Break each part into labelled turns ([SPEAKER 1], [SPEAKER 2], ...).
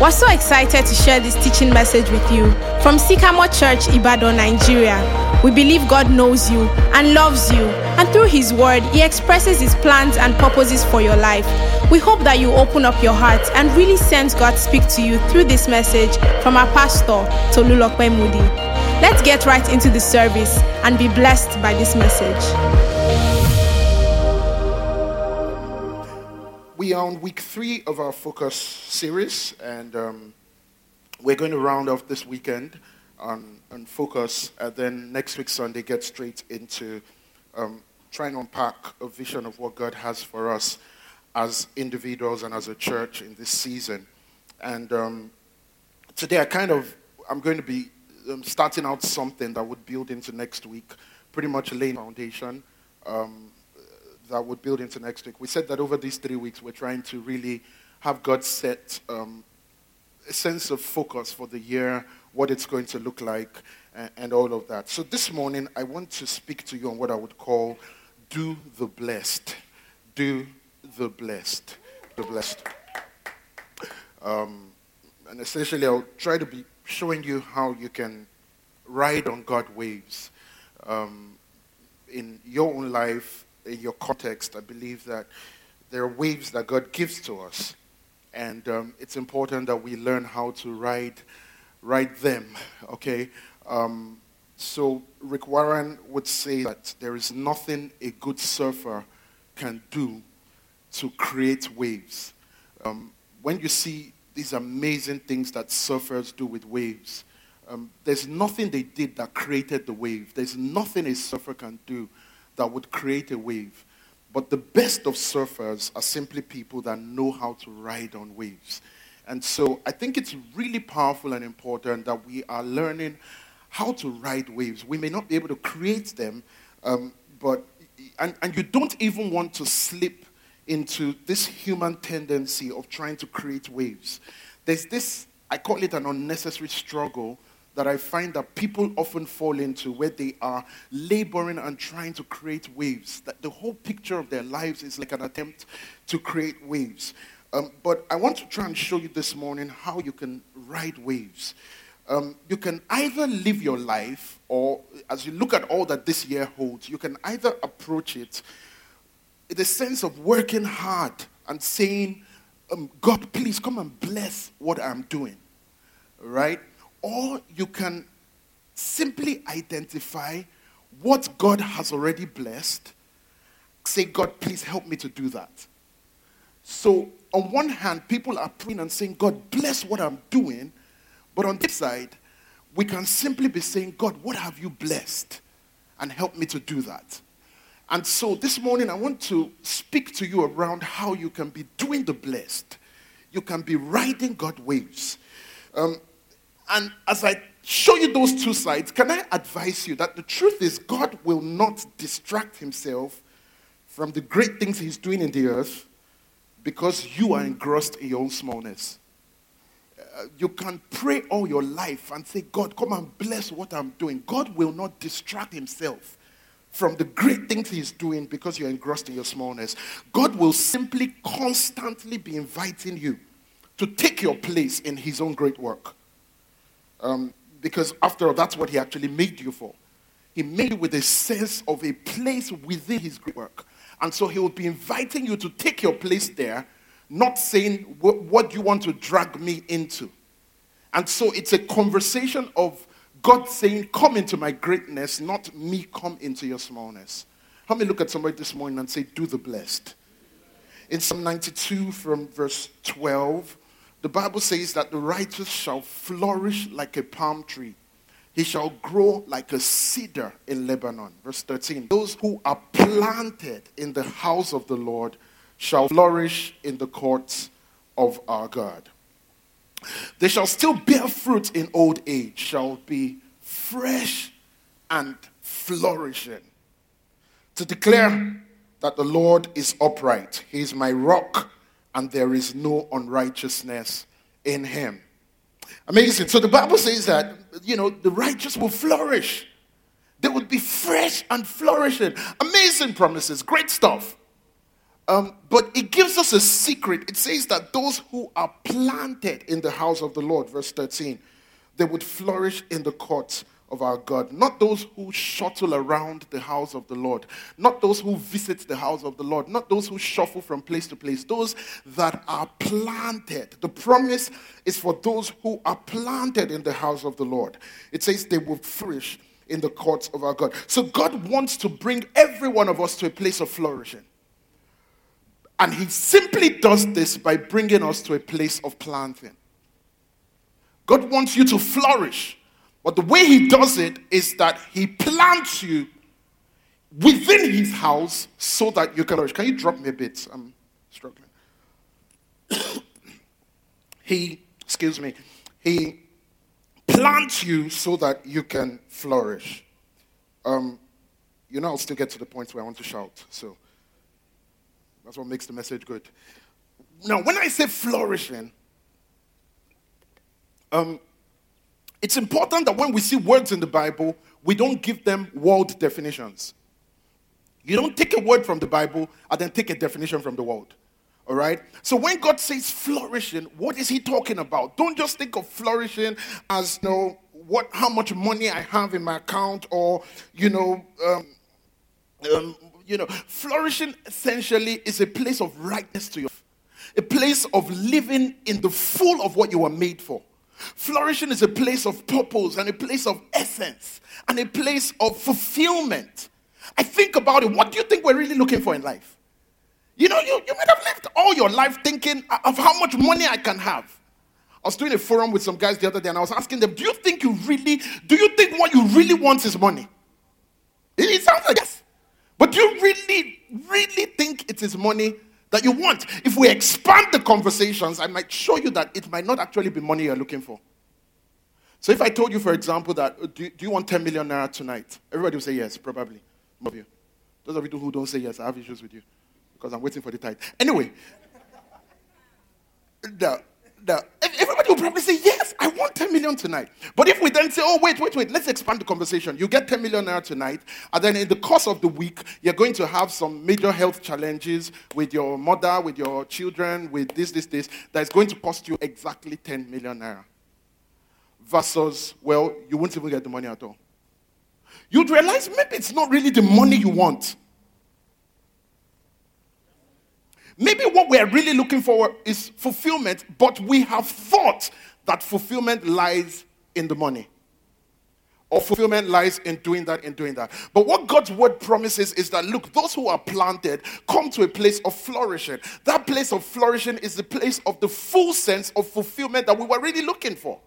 [SPEAKER 1] We're so excited to share this teaching message with you from Sycamore Church, Ibadan, Nigeria. We believe God knows you and loves you, and through His Word, He expresses His plans and purposes for your life. We hope that you open up your heart and really sense God speak to you through this message from our pastor, Tolulope Moody. Let's get right into the service and be blessed by this message.
[SPEAKER 2] We are on week three of our focus series, and um, we're going to round off this weekend on, on focus, and then next week, Sunday, get straight into um, trying to unpack a vision of what God has for us as individuals and as a church in this season. And um, today, I kind of, I'm going to be um, starting out something that would build into next week, pretty much laying foundation. Um, that would build into next week. We said that over these three weeks, we're trying to really have God set um, a sense of focus for the year, what it's going to look like, and, and all of that. So this morning, I want to speak to you on what I would call do the blessed. Do the blessed. The blessed. Um, and essentially, I'll try to be showing you how you can ride on God waves um, in your own life in your context, I believe that there are waves that God gives to us, and um, it's important that we learn how to ride, ride them. Okay. Um, so Rick Warren would say that there is nothing a good surfer can do to create waves. Um, when you see these amazing things that surfers do with waves, um, there's nothing they did that created the wave. There's nothing a surfer can do that would create a wave. But the best of surfers are simply people that know how to ride on waves. And so I think it's really powerful and important that we are learning how to ride waves. We may not be able to create them, um, but, and, and you don't even want to slip into this human tendency of trying to create waves. There's this, I call it an unnecessary struggle that I find that people often fall into where they are laboring and trying to create waves. That the whole picture of their lives is like an attempt to create waves. Um, but I want to try and show you this morning how you can ride waves. Um, you can either live your life, or as you look at all that this year holds, you can either approach it in the sense of working hard and saying, um, God, please come and bless what I'm doing. Right? Or you can simply identify what God has already blessed. Say, God, please help me to do that. So, on one hand, people are praying and saying, God, bless what I'm doing. But on this side, we can simply be saying, God, what have you blessed? And help me to do that. And so this morning, I want to speak to you around how you can be doing the blessed. You can be riding God waves. Um, and as I show you those two sides, can I advise you that the truth is God will not distract himself from the great things he's doing in the earth because you are engrossed in your own smallness. Uh, you can pray all your life and say, God, come and bless what I'm doing. God will not distract himself from the great things he's doing because you're engrossed in your smallness. God will simply constantly be inviting you to take your place in his own great work. Um, because after all, that's what he actually made you for. He made you with a sense of a place within his great work. And so he will be inviting you to take your place there, not saying, What do you want to drag me into? And so it's a conversation of God saying, Come into my greatness, not me come into your smallness. Let me look at somebody this morning and say, Do the blessed. In Psalm 92 from verse 12, the Bible says that the righteous shall flourish like a palm tree. He shall grow like a cedar in Lebanon. Verse 13. Those who are planted in the house of the Lord shall flourish in the courts of our God. They shall still bear fruit in old age, shall be fresh and flourishing. To declare that the Lord is upright, He is my rock and there is no unrighteousness in him. Amazing. So the Bible says that, you know, the righteous will flourish. They would be fresh and flourishing. Amazing promises. Great stuff. Um, but it gives us a secret. It says that those who are planted in the house of the Lord, verse 13, they would flourish in the courts of our God. Not those who shuttle around the house of the Lord, not those who visit the house of the Lord, not those who shuffle from place to place, those that are planted. The promise is for those who are planted in the house of the Lord. It says they will flourish in the courts of our God. So God wants to bring every one of us to a place of flourishing. And He simply does this by bringing us to a place of planting. God wants you to flourish. But the way he does it is that he plants you within his house so that you can flourish. Can you drop me a bit? I'm struggling. he, excuse me, he plants you so that you can flourish. Um, you know, I'll still get to the point where I want to shout. So that's what makes the message good. Now, when I say flourishing, um, it's important that when we see words in the Bible, we don't give them world definitions. You don't take a word from the Bible and then take a definition from the world. All right? So when God says flourishing, what is he talking about? Don't just think of flourishing as you know what how much money I have in my account or you know um, um, you know flourishing essentially is a place of rightness to you, a place of living in the full of what you were made for. Flourishing is a place of purpose and a place of essence and a place of fulfillment. I think about it. What do you think we're really looking for in life? You know, you, you might have lived all your life thinking of how much money I can have. I was doing a forum with some guys the other day and I was asking them, Do you think you really, do you think what you really want is money? It sounds like yes. But do you really, really think it is money that you want. If we expand the conversations, I might show you that it might not actually be money you're looking for. So if I told you, for example, that uh, do, do you want 10 million naira tonight? Everybody will say yes, probably. Some of you. Those of you who don't say yes, I have issues with you because I'm waiting for the tithe. Anyway, the, the, everybody will probably say, Yes, I want 10 million tonight. But if we then say, Oh, wait, wait, wait, let's expand the conversation. You get 10 million naira tonight, and then in the course of the week, you're going to have some major health challenges with your mother, with your children, with this, this, this, that is going to cost you exactly 10 million naira. Versus, well, you won't even get the money at all. You'd realize maybe it's not really the money you want. Maybe what we are really looking for is fulfillment, but we have thought that fulfillment lies in the money. Or fulfillment lies in doing that and doing that. But what God's word promises is that, look, those who are planted come to a place of flourishing. That place of flourishing is the place of the full sense of fulfillment that we were really looking for.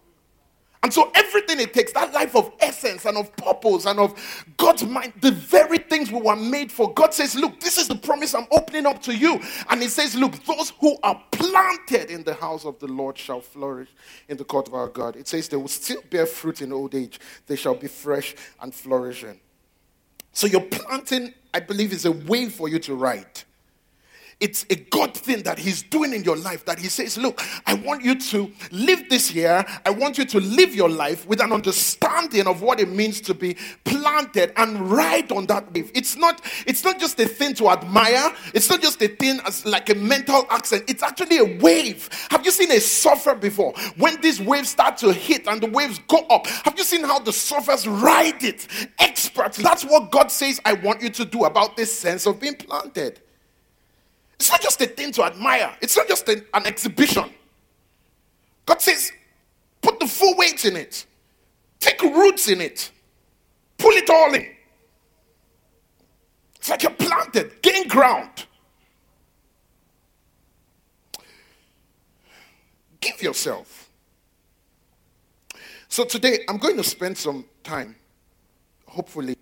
[SPEAKER 2] And so everything it takes, that life of essence and of purpose and of God's mind, the very things we were made for. God says, Look, this is the promise I'm opening up to you. And He says, Look, those who are planted in the house of the Lord shall flourish in the court of our God. It says they will still bear fruit in old age, they shall be fresh and flourishing. So your planting, I believe, is a way for you to write it's a God thing that He's doing in your life that He says, Look, I want you to live this year. I want you to live your life with an understanding of what it means to be planted and ride on that wave. It's not, it's not just a thing to admire, it's not just a thing as like a mental accent. It's actually a wave. Have you seen a surfer before? When these waves start to hit and the waves go up, have you seen how the surfers ride it? Experts. That's what God says I want you to do about this sense of being planted. It's not just a thing to admire, it's not just an, an exhibition. God says, put the full weight in it, take roots in it, pull it all in. It's like you're planted, gain ground. Give yourself. So today, I'm going to spend some time, hopefully,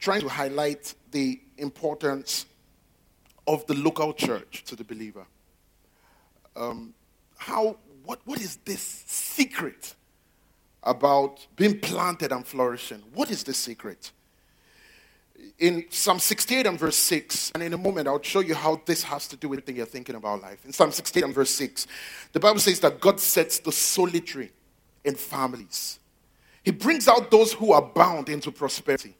[SPEAKER 2] trying to highlight the importance of the local church to the believer. Um, how, what, what is this secret about being planted and flourishing? What is the secret? In Psalm 68 and verse 6, and in a moment I'll show you how this has to do with anything you're thinking about life. In Psalm 68 and verse 6, the Bible says that God sets the solitary in families. He brings out those who are bound into prosperity,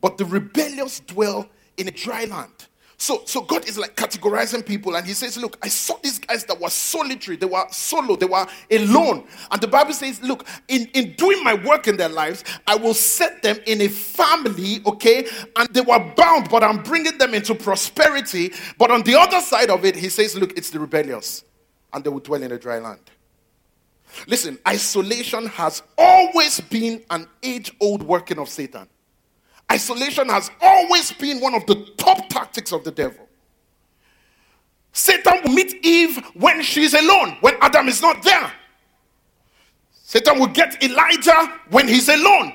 [SPEAKER 2] but the rebellious dwell in a dry land. So, so God is like categorizing people, and He says, Look, I saw these guys that were solitary, they were solo, they were alone. And the Bible says, Look, in, in doing my work in their lives, I will set them in a family, okay? And they were bound, but I'm bringing them into prosperity. But on the other side of it, He says, Look, it's the rebellious, and they will dwell in a dry land. Listen, isolation has always been an age old working of Satan. Isolation has always been one of the top tactics of the devil. Satan will meet Eve when she's alone, when Adam is not there. Satan will get Elijah when he's alone.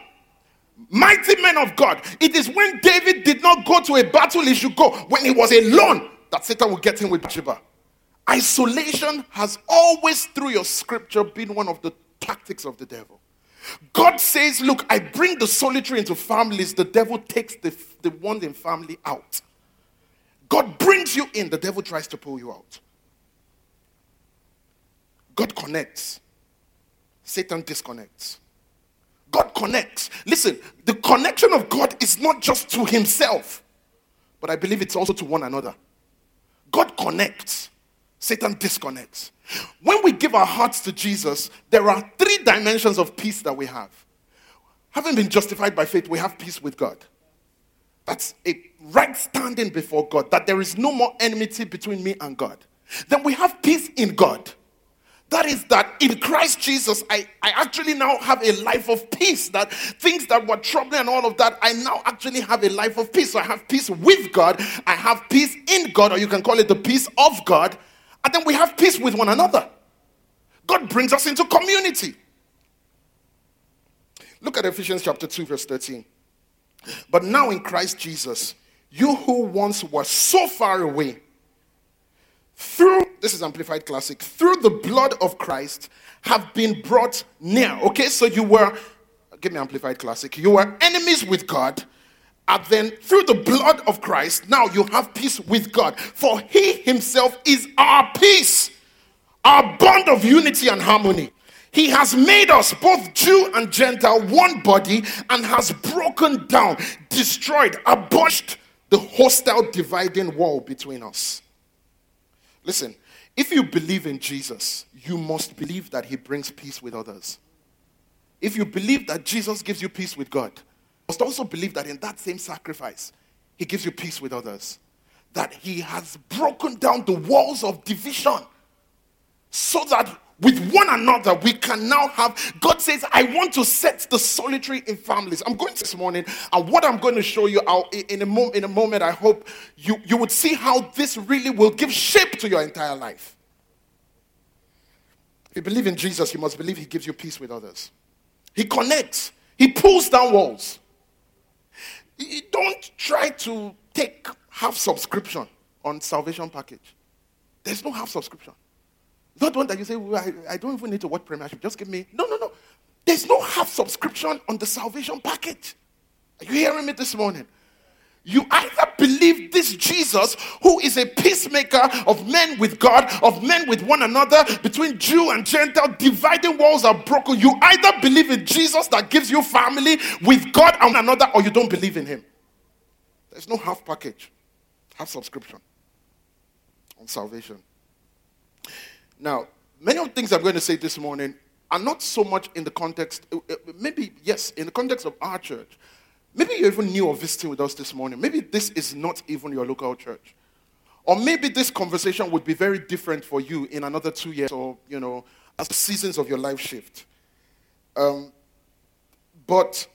[SPEAKER 2] Mighty men of God. It is when David did not go to a battle he should go, when he was alone, that Satan will get him with Bathsheba. Isolation has always, through your scripture, been one of the tactics of the devil. God says, Look, I bring the solitary into families, the devil takes the, the one in family out. God brings you in, the devil tries to pull you out. God connects, Satan disconnects. God connects. Listen, the connection of God is not just to himself, but I believe it's also to one another. God connects, Satan disconnects. When we give our hearts to Jesus, there are three dimensions of peace that we have. Having been justified by faith, we have peace with God. That's a right standing before God, that there is no more enmity between me and God. Then we have peace in God. That is that in Christ Jesus, I, I actually now have a life of peace. That things that were troubling and all of that, I now actually have a life of peace. So I have peace with God, I have peace in God, or you can call it the peace of God, and then we have peace with one another. God brings us into community. Look at Ephesians chapter 2, verse 13. But now in Christ Jesus, you who once were so far away, through this is amplified classic, through the blood of Christ, have been brought near. Okay, so you were, give me amplified classic, you were enemies with God and then through the blood of Christ, now you have peace with God. For he himself is our peace, our bond of unity and harmony. He has made us, both Jew and Gentile, one body and has broken down, destroyed, abolished the hostile dividing wall between us. Listen, if you believe in Jesus, you must believe that he brings peace with others. If you believe that Jesus gives you peace with God, must also believe that in that same sacrifice, he gives you peace with others. That he has broken down the walls of division so that with one another we can now have god says i want to set the solitary in families. I'm going to this morning and what i'm going to show you out in a, in a moment i hope you, you would see how this really will give shape to your entire life. If you believe in jesus you must believe he gives you peace with others. He connects. He pulls down walls don't try to take half subscription on salvation package. There's no half subscription. Not one that you say, well, I, I, don't even need to watch premiership. Just give me. No, no, no. There's no half subscription on the salvation package. Are you hearing me this morning? You either believe this Jesus, who is a peacemaker of men with God, of men with one another, between Jew and Gentile, dividing walls are broken. You either believe in Jesus that gives you family with God and another, or you don't believe in him. There's no half package, half subscription on salvation. Now, many of the things I'm going to say this morning are not so much in the context, uh, uh, maybe, yes, in the context of our church Maybe you're even new or visiting with us this morning. Maybe this is not even your local church. Or maybe this conversation would be very different for you in another two years or, you know, as seasons of your life shift. Um, but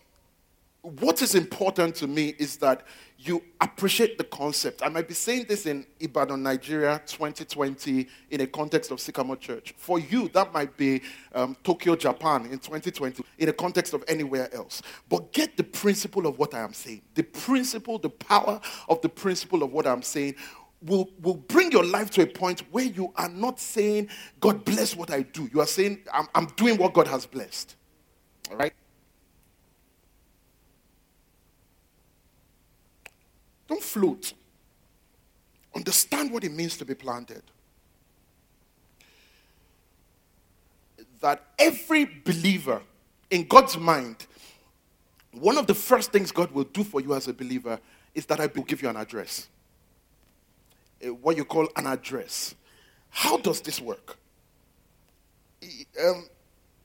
[SPEAKER 2] what is important to me is that you appreciate the concept. I might be saying this in Ibadan, Nigeria, 2020, in a context of Sycamore Church. For you, that might be um, Tokyo, Japan, in 2020, in a context of anywhere else. But get the principle of what I am saying. The principle, the power of the principle of what I'm saying will, will bring your life to a point where you are not saying, God bless what I do. You are saying, I'm, I'm doing what God has blessed. All right? Don't float. Understand what it means to be planted. That every believer, in God's mind, one of the first things God will do for you as a believer is that I will give you an address. what you call an address. How does this work? Um,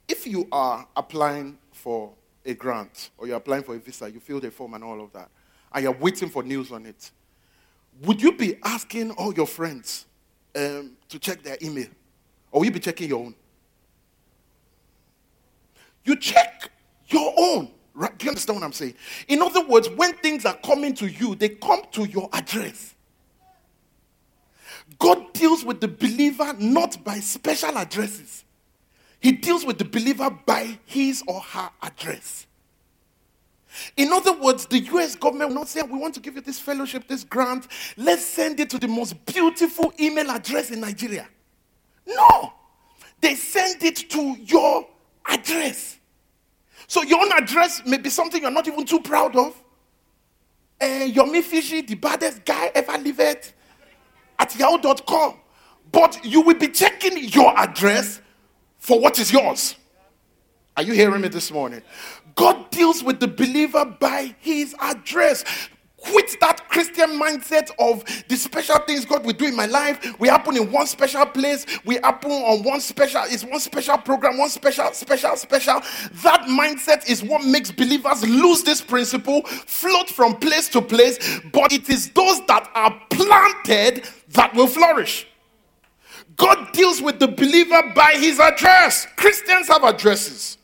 [SPEAKER 2] if you are applying for a grant or you're applying for a visa, you fill the form and all of that, and you're waiting for news on it, would you be asking all your friends um, to check their email? Or will you be checking your own? You check your own. Right? Do you understand what I'm saying? In other words, when things are coming to you, they come to your address. God deals with the believer not by special addresses, He deals with the believer by his or her address. In other words, the US government will not say, We want to give you this fellowship, this grant. Let's send it to the most beautiful email address in Nigeria. No, they send it to your address. So your own address may be something you're not even too proud of. Uh, Yomi Fishy, the baddest guy ever lived at yahoo.com. But you will be checking your address for what is yours. Are you hearing me this morning? God deals with the believer by his address. Quit that Christian mindset of the special things God will do in my life. We happen in one special place. We happen on one special, it's one special program, one special, special, special. That mindset is what makes believers lose this principle, float from place to place. But it is those that are planted that will flourish. God deals with the believer by his address. Christians have addresses.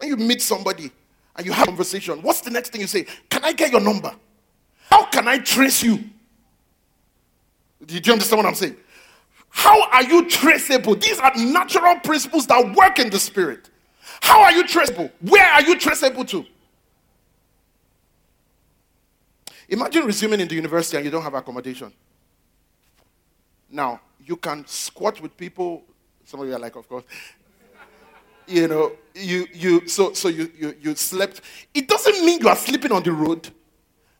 [SPEAKER 2] When you meet somebody and you have a conversation, what's the next thing you say? Can I get your number? How can I trace you? Do you understand what I'm saying? How are you traceable? These are natural principles that work in the spirit. How are you traceable? Where are you traceable to? Imagine resuming in the university and you don't have accommodation. Now, you can squat with people. Some of you are like, of course, you know, you, you, so, so you, you, you slept. It doesn't mean you are sleeping on the road.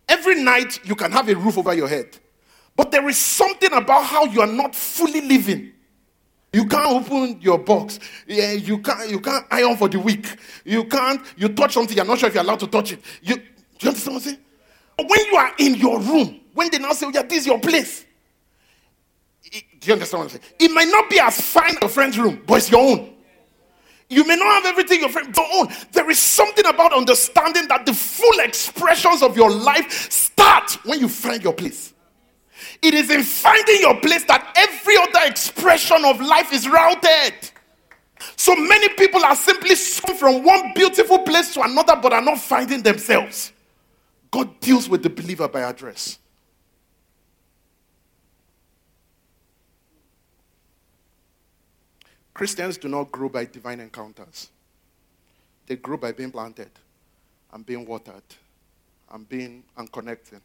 [SPEAKER 2] Every night you can have a roof over your head. But there is something about how you are not fully living. You can't open your box. Yeah, you can't you can't iron for the week. You can't you touch something, you're not sure if you're allowed to touch it. You do you understand what I'm saying? When you are in your room, when they now say, oh, yeah, this is your place. It, do you understand what I'm saying? It might not be as fine as your friend's room, but it's your own. You may not have everything your friend don't own. Oh, there is something about understanding that the full expressions of your life start when you find your place. It is in finding your place that every other expression of life is routed. So many people are simply from one beautiful place to another, but are not finding themselves. God deals with the believer by address. Christians do not grow by divine encounters. They grow by being planted and being watered and being and connecting.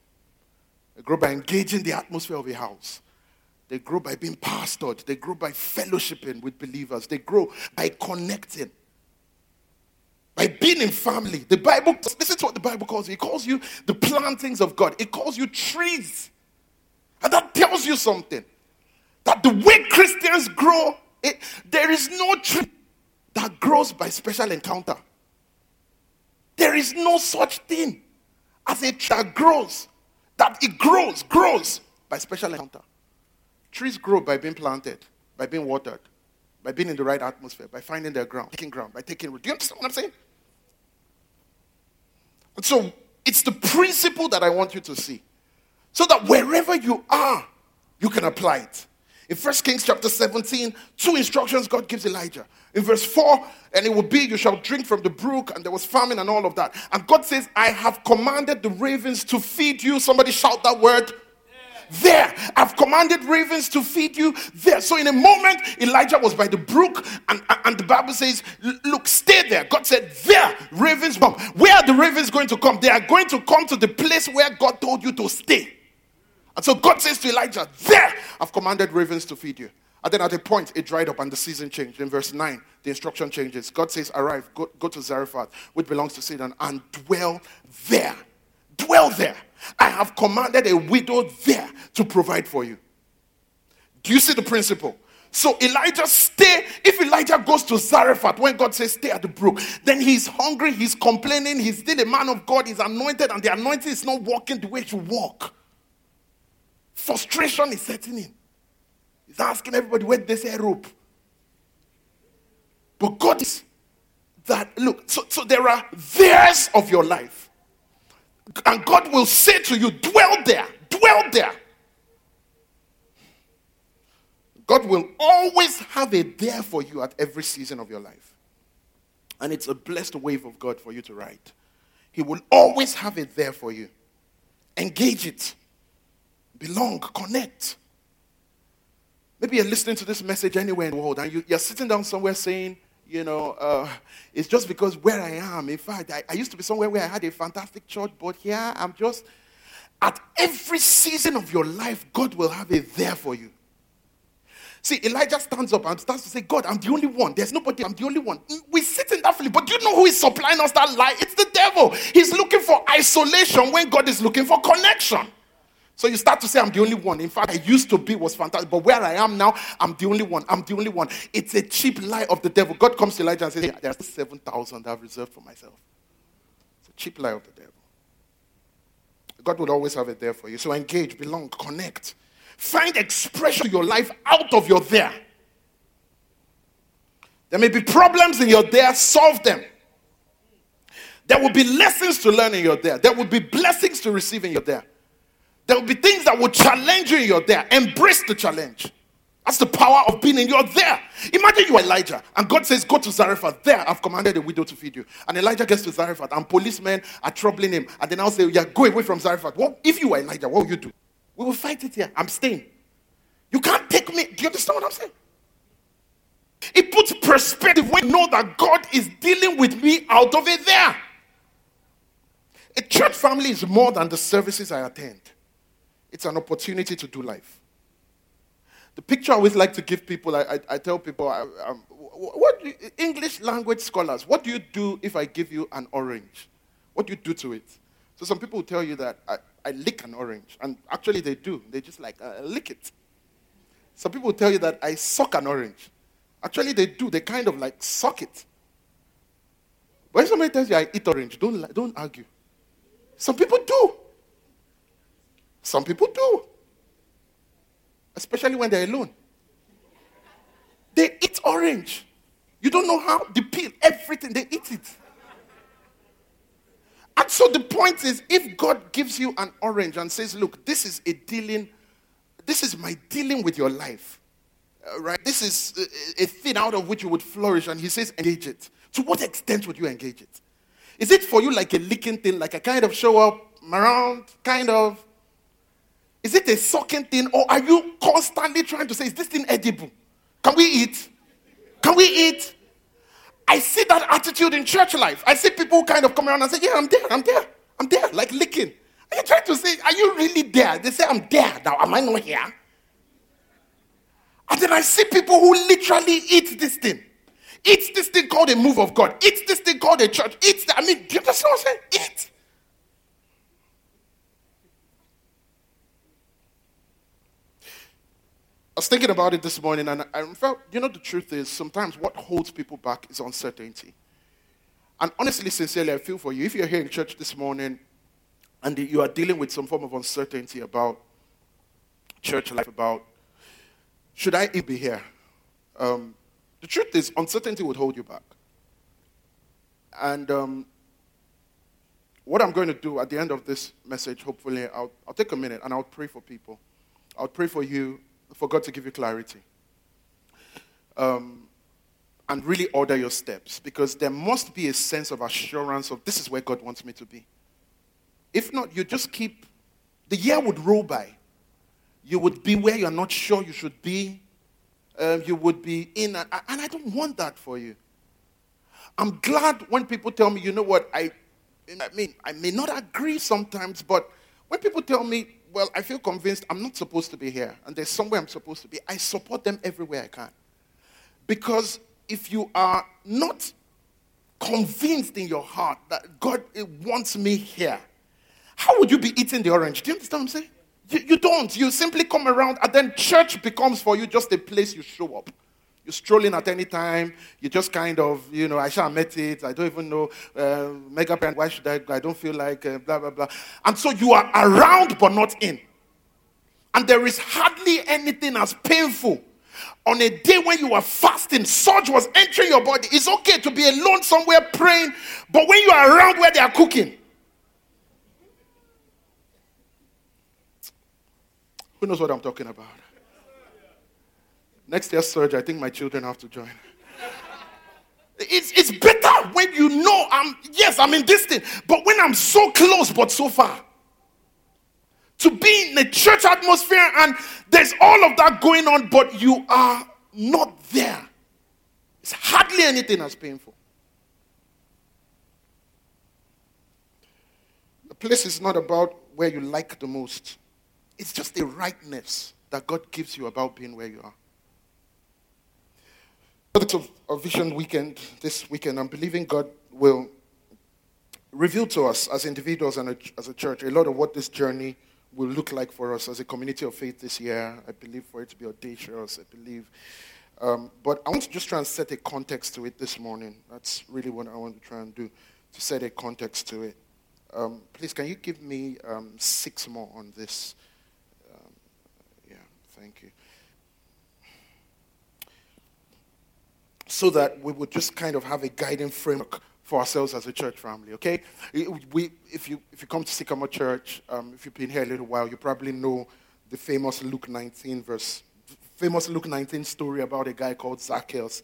[SPEAKER 2] They grow by engaging the atmosphere of a house. They grow by being pastored. They grow by fellowshipping with believers. They grow by connecting. By being in family. The Bible, this is what the Bible calls you. It calls you the plantings of God. It calls you trees. And that tells you something. That the way Christians grow it, there is no tree that grows by special encounter. There is no such thing as a tree that grows, that it grows, grows by special encounter. Trees grow by being planted, by being watered, by being in the right atmosphere, by finding their ground, taking ground, by taking root. Do you understand what I'm saying? And so it's the principle that I want you to see. So that wherever you are, you can apply it. In 1 Kings chapter 17, two instructions God gives Elijah. In verse 4, and it will be, you shall drink from the brook, and there was famine and all of that. And God says, I have commanded the ravens to feed you. Somebody shout that word. There, I've commanded ravens to feed you there. So, in a moment, Elijah was by the brook, and, and the Bible says, Look, stay there. God said, There, ravens come. Where are the ravens going to come? They are going to come to the place where God told you to stay. And so God says to Elijah, There, I've commanded ravens to feed you. And then at a point, it dried up and the season changed. In verse 9, the instruction changes. God says, Arrive, go, go to Zarephath, which belongs to Sidon, and dwell there. Dwell there. I have commanded a widow there to provide for you. Do you see the principle? So Elijah stay. If Elijah goes to Zarephath, when God says stay at the brook, then he's hungry, he's complaining, he's still a man of God, he's anointed, and the anointing is not working the way it should walk. Frustration is setting in. He's asking everybody where they say rope. But God is that look, so, so there are theirs of your life. And God will say to you, dwell there, dwell there. God will always have a there for you at every season of your life. And it's a blessed wave of God for you to ride. He will always have it there for you. Engage it. Belong, connect. Maybe you're listening to this message anywhere in the world and you, are sitting down somewhere saying, you know, uh, it's just because where I am. In fact, I, I used to be somewhere where I had a fantastic church, but here I'm just. At every season of your life, God will have it there for you. See, Elijah stands up and starts to say, God, I'm the only one. There's nobody, I'm the only one. We sit in that feeling, but do you know who is supplying us that lie? It's the devil. He's looking for isolation when God is looking for connection. So you start to say, I'm the only one. In fact, I used to be was fantastic, but where I am now, I'm the only one. I'm the only one. It's a cheap lie of the devil. God comes to Elijah and says, There's 7,000 I've reserved for myself. It's a cheap lie of the devil. God will always have it there for you. So engage, belong, connect. Find expression to your life out of your there. There may be problems in your there, solve them. There will be lessons to learn in your there. There will be blessings to receive in your there. There will be things that will challenge you in your there. Embrace the challenge. That's the power of being in your there. Imagine you are Elijah, and God says, Go to Zarephath. There, I've commanded a widow to feed you. And Elijah gets to Zarephath, and policemen are troubling him. And they now say, Yeah, go away from Zarephath. What if you were Elijah? What will you do? We will fight it here. I'm staying. You can't take me. Do you understand what I'm saying? It puts perspective when you know that God is dealing with me out of it there. A church family is more than the services I attend, it's an opportunity to do life. The picture I always like to give people, I, I, I tell people, I, um, what you, English language scholars, what do you do if I give you an orange? What do you do to it? So some people will tell you that I, I lick an orange. And actually, they do. They just like uh, lick it. Some people tell you that I suck an orange. Actually, they do. They kind of like suck it. But if somebody tells you I eat orange, don't, don't argue. Some people do. Some people do. Especially when they're alone. They eat orange. You don't know how. The peel, everything, they eat it. And so the point is, if God gives you an orange and says, Look, this is a dealing, this is my dealing with your life, uh, right? This is a, a thing out of which you would flourish, and He says, engage it. To what extent would you engage it? Is it for you like a licking thing, like a kind of show up around, kind of? Is it a sucking thing, or are you constantly trying to say, Is this thing edible? Can we eat? Can we eat? I see that attitude in church life. I see people kind of come around and say, Yeah, I'm there, I'm there, I'm there, like licking. Are you trying to say, Are you really there? They say, I'm there. Now, am I not here? And then I see people who literally eat this thing. Eat this thing called a move of God. Eat this thing called a church. Eat, I mean, do you understand what I'm saying? Eat. I was thinking about it this morning and I felt, you know, the truth is sometimes what holds people back is uncertainty. And honestly, sincerely, I feel for you. If you're here in church this morning and you are dealing with some form of uncertainty about church life, about should I be here? Um, the truth is, uncertainty would hold you back. And um, what I'm going to do at the end of this message, hopefully, I'll, I'll take a minute and I'll pray for people. I'll pray for you for God to give you clarity. Um, and really order your steps because there must be a sense of assurance of this is where God wants me to be. If not, you just keep, the year would roll by. You would be where you're not sure you should be. Uh, you would be in, and, and I don't want that for you. I'm glad when people tell me, you know what, I, I mean, I may not agree sometimes, but when people tell me, well, I feel convinced I'm not supposed to be here and there's somewhere I'm supposed to be. I support them everywhere I can. Because if you are not convinced in your heart that God eh, wants me here, how would you be eating the orange? Do you understand what I'm saying? You, you don't. You simply come around and then church becomes for you just a place you show up. You're strolling at any time. You just kind of, you know, I shall met it. I don't even know. Uh, mega brand, why should I? I don't feel like uh, blah, blah, blah. And so you are around but not in. And there is hardly anything as painful on a day when you are fasting, surge was entering your body. It's okay to be alone somewhere praying, but when you are around where they are cooking, who knows what I'm talking about? Next year's surge, I think my children have to join. It's, it's better when you know I'm, yes, I'm in this thing, but when I'm so close but so far. To be in a church atmosphere and there's all of that going on, but you are not there. It's hardly anything as painful. The place is not about where you like the most, it's just the rightness that God gives you about being where you are. Of, of Vision Weekend, this weekend, I'm believing God will reveal to us as individuals and a, as a church a lot of what this journey will look like for us as a community of faith this year. I believe for it to be audacious, I believe. Um, but I want to just try and set a context to it this morning. That's really what I want to try and do, to set a context to it. Um, please, can you give me um, six more on this? Um, yeah, thank you. So that we would just kind of have a guiding framework for ourselves as a church family, okay? We, if, you, if you come to Sycamore Church, um, if you've been here a little while, you probably know the famous Luke 19 verse, famous Luke 19 story about a guy called Zacchaeus.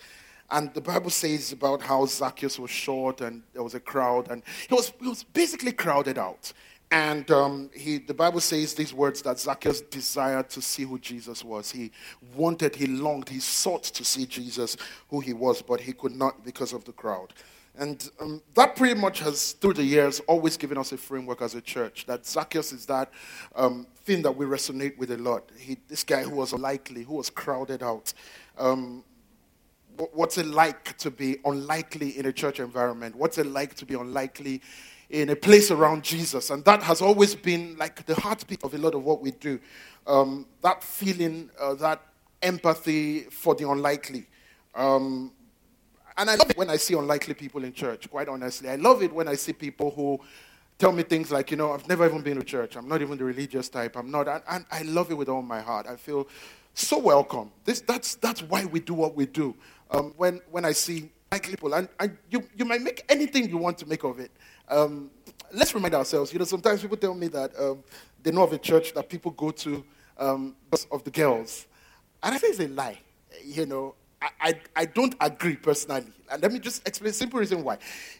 [SPEAKER 2] And the Bible says about how Zacchaeus was short and there was a crowd, and he was, he was basically crowded out. And um, he, the Bible says these words that Zacchaeus desired to see who Jesus was. He wanted, he longed, he sought to see Jesus, who he was, but he could not because of the crowd. And um, that pretty much has, through the years, always given us a framework as a church. That Zacchaeus is that um, thing that we resonate with a lot. He, this guy who was unlikely, who was crowded out. Um, what's it like to be unlikely in a church environment? What's it like to be unlikely in a place around Jesus. And that has always been like the heartbeat of a lot of what we do. Um, that feeling, uh, that empathy for the unlikely. Um, and I love it when I see unlikely people in church, quite honestly. I love it when I see people who tell me things like, you know, I've never even been to church. I'm not even the religious type. I'm not. And, and I love it with all my heart. I feel so welcome. This, that's, that's why we do what we do. Um, when, when I see people, and, and you, you might make anything you want to make of it. Um, let's remind ourselves. You know, sometimes people tell me that um, they know of a church that people go to um, because of the girls, and I think it's a lie. You know, I, I, I don't agree personally. And let me just explain simple reason why.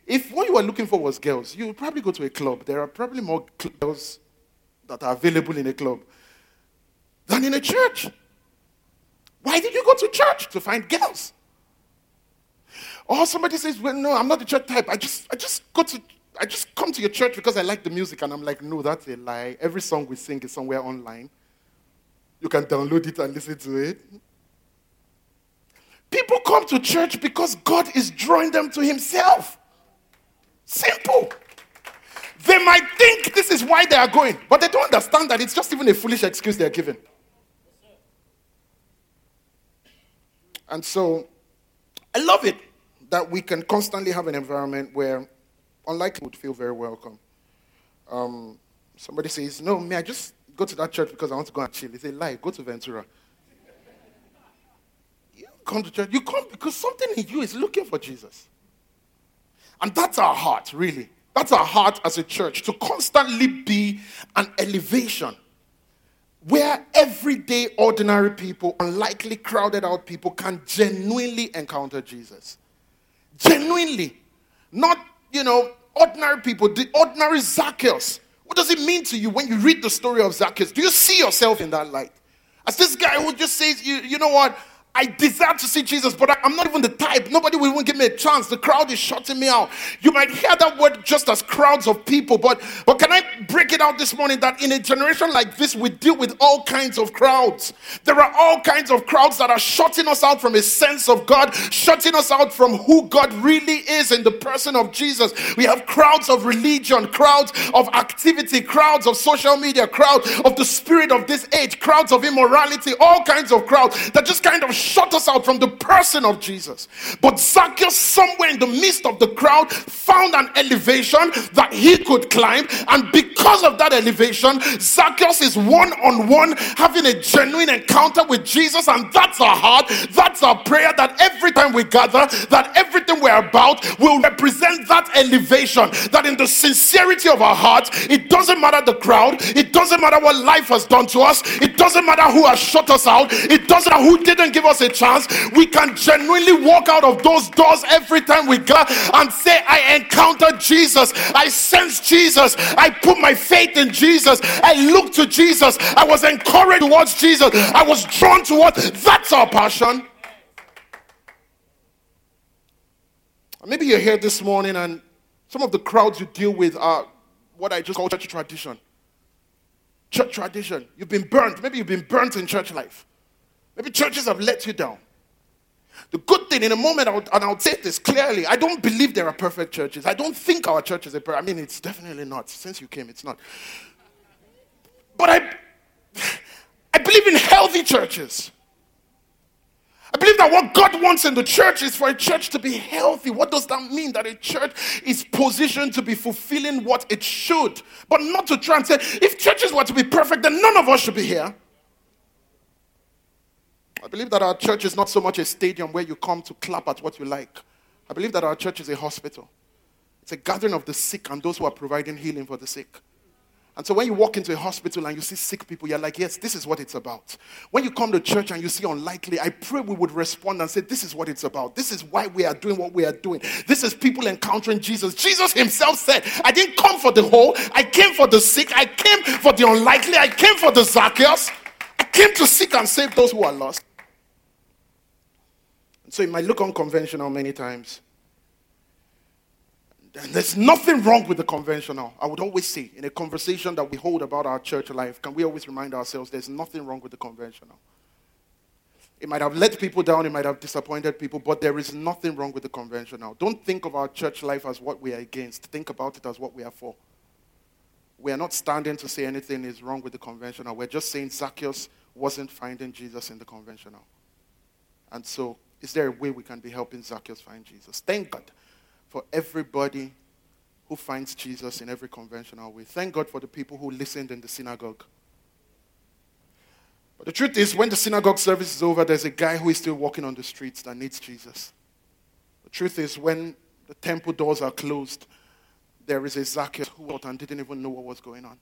[SPEAKER 2] If what you were looking for was girls, you would probably go to a club. There are probably more girls that are available in a club than in a church. Why did you go to church to find girls? Or somebody says, "Well, no, I'm not the church type. I just, I just go to I just come to your church because I like the music. And I'm like, no, that's a lie. Every song we sing is somewhere online. You can download it and listen to it. People come to church because God is drawing them to Himself. Simple. They might think this is why they are going, but they don't understand that it's just even a foolish excuse they're given. And so, I love it that we can constantly have an environment where unlikely would feel very welcome. Um, somebody says, No, may I just go to that church because I want to go and chill. It's a lie. Go to Ventura. You come to church. You come because something in you is looking for Jesus. And that's our heart, really. That's our heart as a church to constantly be an elevation where everyday, ordinary people, unlikely crowded out people, can genuinely encounter Jesus. Genuinely. Not you know, ordinary people, the ordinary Zacchaeus. What does it mean to you when you read the story of Zacchaeus? Do you see yourself in that light? As this guy who just says, you, you know what? I desire to see Jesus, but I, am not even the type. Nobody will even give me a chance. The crowd is shutting me out. You might hear that word just as crowds of people, but, but can I break it out this morning that in a generation like this, we deal with all kinds of crowds. There are all kinds of crowds that are shutting us out from a sense of God, shutting us out from who God really is in the person of Jesus. We have crowds of religion, crowds of activity, crowds of social media, crowds of the spirit of this age, crowds of immorality, all kinds of crowds that just kind of shut us out from the person of Jesus. But Zacchaeus, somewhere in the midst of the crowd, found an elevation that he could climb. And because of that elevation, Zacchaeus is one on one having a genuine encounter with Jesus. And that's our heart, that's our prayer that every time we gather, that everything we're about will represent that elevation. That in the sincerity of our hearts, it doesn't matter the crowd, it doesn't matter what life has done to us, it doesn't matter who has shut us out, it doesn't matter who didn't give us a chance. We can genuinely walk out of those doors every time we go and say, I encountered Jesus, I sensed Jesus, I put my faith in Jesus, I looked to Jesus, I was encouraged towards Jesus, I was drawn towards. That's our passion. Maybe you're here this morning and some of the crowds you deal with are what I just call church tradition. Church tradition. You've been burnt. Maybe you've been burnt in church life. Maybe churches have let you down. The good thing in a moment, I would, and I'll say this clearly I don't believe there are perfect churches. I don't think our church is a perfect. I mean, it's definitely not. Since you came, it's not. But I, I believe in healthy churches. I believe that what God wants in the church is for a church to be healthy. What does that mean? That a church is positioned to be fulfilling what it should, but not to try and say, if churches were to be perfect, then none of us should be here. I believe that our church is not so much a stadium where you come to clap at what you like. I believe that our church is a hospital. It's a gathering of the sick and those who are providing healing for the sick. And so when you walk into a hospital and you see sick people, you're like, yes, this is what it's about. When you come to church and you see unlikely, I pray we would respond and say, this is what it's about. This is why we are doing what we are doing. This is people encountering Jesus. Jesus himself said, I didn't come for the whole, I came for the sick, I came for the unlikely, I came for the Zacchaeus. I came to seek and save those who are lost. So it might look unconventional many times. And there's nothing wrong with the conventional. I would always say, in a conversation that we hold about our church life, can we always remind ourselves there's nothing wrong with the conventional? It might have let people down, it might have disappointed people, but there is nothing wrong with the conventional. Don't think of our church life as what we are against, think about it as what we are for. We are not standing to say anything is wrong with the conventional. We're just saying Zacchaeus wasn't finding Jesus in the conventional. And so, is there a way we can be helping Zacchaeus find Jesus? Thank God for everybody who finds Jesus in every conventional way. Thank God for the people who listened in the synagogue. But the truth is, when the synagogue service is over, there's a guy who is still walking on the streets that needs Jesus. The truth is, when the temple doors are closed, there is a Zacchaeus who walked and didn't even know what was going on.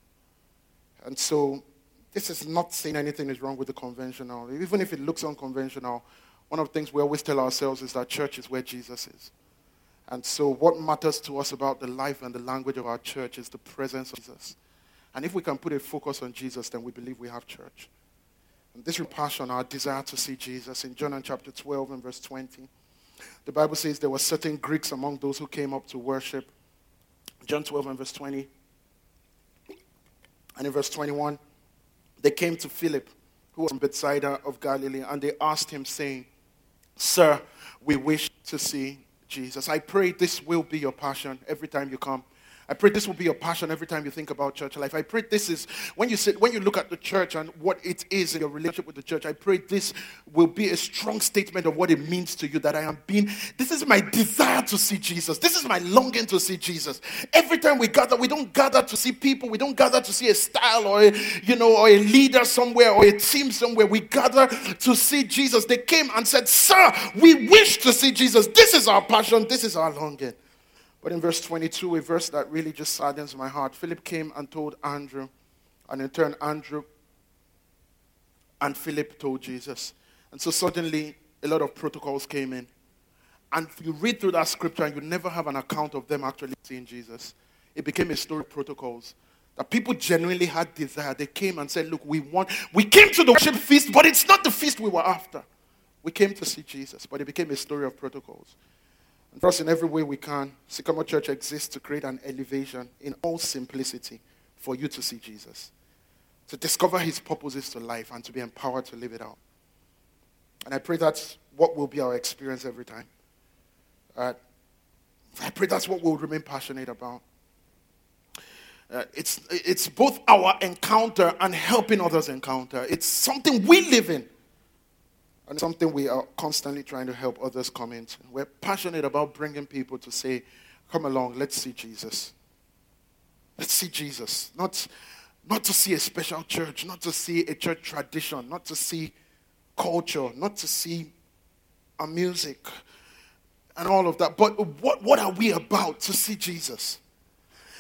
[SPEAKER 2] And so, this is not saying anything is wrong with the conventional. Even if it looks unconventional, one of the things we always tell ourselves is that church is where Jesus is. And so, what matters to us about the life and the language of our church is the presence of Jesus. And if we can put a focus on Jesus, then we believe we have church. And this passion, our desire to see Jesus. In John chapter 12 and verse 20, the Bible says there were certain Greeks among those who came up to worship. John 12 and verse 20. And in verse 21, they came to Philip, who was from Bethsaida of Galilee, and they asked him, saying, Sir, we wish to see Jesus. I pray this will be your passion every time you come. I pray this will be your passion every time you think about church life. I pray this is when you sit, when you look at the church and what it is in your relationship with the church. I pray this will be a strong statement of what it means to you that I am being. This is my desire to see Jesus. This is my longing to see Jesus. Every time we gather, we don't gather to see people. We don't gather to see a style or a, you know or a leader somewhere or a team somewhere. We gather to see Jesus. They came and said, "Sir, we wish to see Jesus. This is our passion. This is our longing." But in verse 22, a verse that really just saddens my heart, Philip came and told Andrew, and in turn, Andrew and Philip told Jesus. And so suddenly, a lot of protocols came in. And if you read through that scripture, and you never have an account of them actually seeing Jesus. It became a story of protocols. That people genuinely had desire. They came and said, Look, we want, we came to the worship feast, but it's not the feast we were after. We came to see Jesus, but it became a story of protocols. And us, in every way we can, Sycamore Church exists to create an elevation in all simplicity for you to see Jesus, to discover his purposes to life, and to be empowered to live it out. And I pray that's what will be our experience every time. Uh, I pray that's what we'll remain passionate about. Uh, it's, it's both our encounter and helping others encounter. It's something we live in. And something we are constantly trying to help others come into. We're passionate about bringing people to say, come along, let's see Jesus. Let's see Jesus. Not, not to see a special church, not to see a church tradition, not to see culture, not to see a music and all of that. But what, what are we about to see Jesus?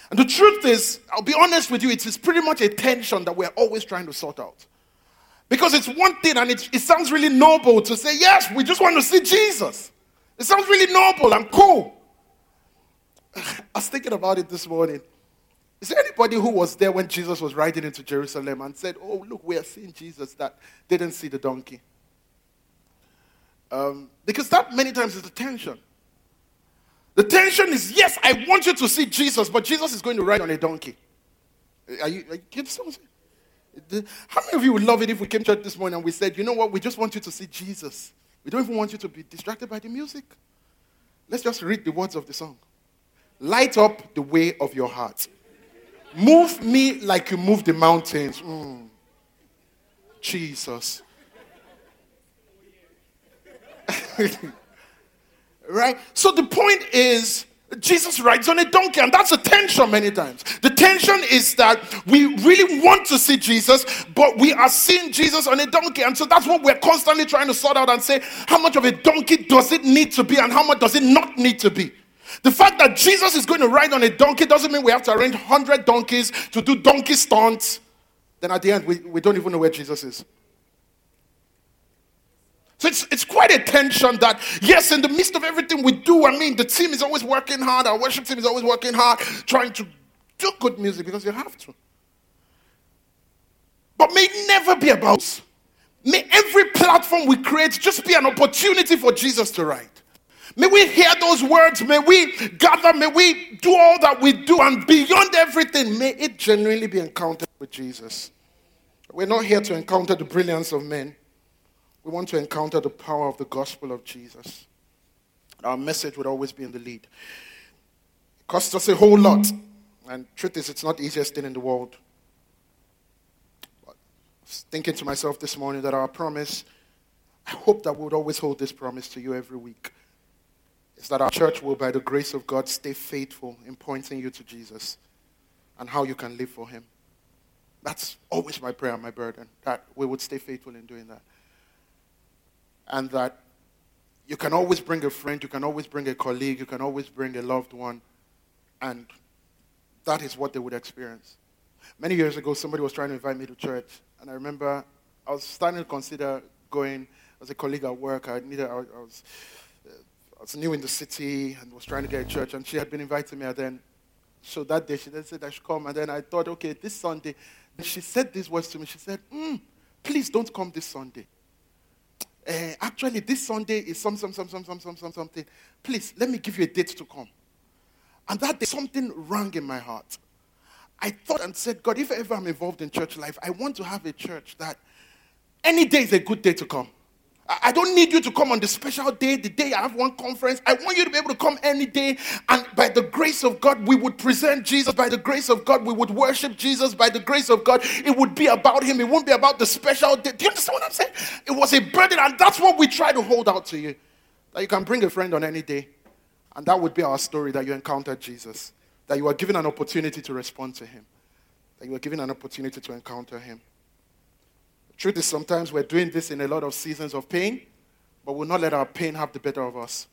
[SPEAKER 2] And the truth is, I'll be honest with you, it is pretty much a tension that we're always trying to sort out. Because it's one thing and it, it sounds really noble to say, yes, we just want to see Jesus. It sounds really noble and cool. I was thinking about it this morning. Is there anybody who was there when Jesus was riding into Jerusalem and said, Oh, look, we are seeing Jesus that didn't see the donkey? Um, because that many times is the tension. The tension is, yes, I want you to see Jesus, but Jesus is going to ride on a donkey. Are you, are you? How many of you would love it if we came to church this morning and we said, you know what, we just want you to see Jesus. We don't even want you to be distracted by the music. Let's just read the words of the song. Light up the way of your heart. Move me like you move the mountains. Mm. Jesus. right? So the point is, Jesus rides on a donkey, and that's a tension many times. The tension is that we really want to see Jesus, but we are seeing Jesus on a donkey, and so that's what we're constantly trying to sort out and say how much of a donkey does it need to be, and how much does it not need to be. The fact that Jesus is going to ride on a donkey doesn't mean we have to arrange 100 donkeys to do donkey stunts. Then at the end, we, we don't even know where Jesus is. So it's, it's quite a tension that, yes, in the midst of everything we do, I mean, the team is always working hard, our worship team is always working hard, trying to do good music because you have to. But may it never be about May every platform we create just be an opportunity for Jesus to write. May we hear those words. May we gather. May we do all that we do. And beyond everything, may it genuinely be encountered with Jesus. We're not here to encounter the brilliance of men. We want to encounter the power of the gospel of Jesus. Our message would always be in the lead. It costs us a whole lot. And truth is, it's not the easiest thing in the world. But thinking to myself this morning that our promise, I hope that we would always hold this promise to you every week. Is that our church will, by the grace of God, stay faithful in pointing you to Jesus and how you can live for Him. That's always my prayer, my burden, that we would stay faithful in doing that and that you can always bring a friend, you can always bring a colleague, you can always bring a loved one, and that is what they would experience. Many years ago, somebody was trying to invite me to church, and I remember I was starting to consider going as a colleague at work. I needed, I was, I was new in the city and was trying to get a church, and she had been inviting me, and then so that day she then said I should come, and then I thought, okay, this Sunday. She said these words to me. She said, mm, "Please don't come this Sunday." Uh, actually, this Sunday is some, some, some, some, some, some, some, something. Please, let me give you a date to come. And that day, something rang in my heart. I thought and said, God, if ever I'm involved in church life, I want to have a church that any day is a good day to come. I don't need you to come on the special day, the day I have one conference. I want you to be able to come any day. And by the grace of God, we would present Jesus. By the grace of God, we would worship Jesus. By the grace of God, it would be about Him. It won't be about the special day. Do you understand what I'm saying? It was a burden, and that's what we try to hold out to you. That you can bring a friend on any day. And that would be our story that you encountered Jesus. That you were given an opportunity to respond to Him. That you were given an opportunity to encounter Him. Truth is, sometimes we're doing this in a lot of seasons of pain, but we'll not let our pain have the better of us.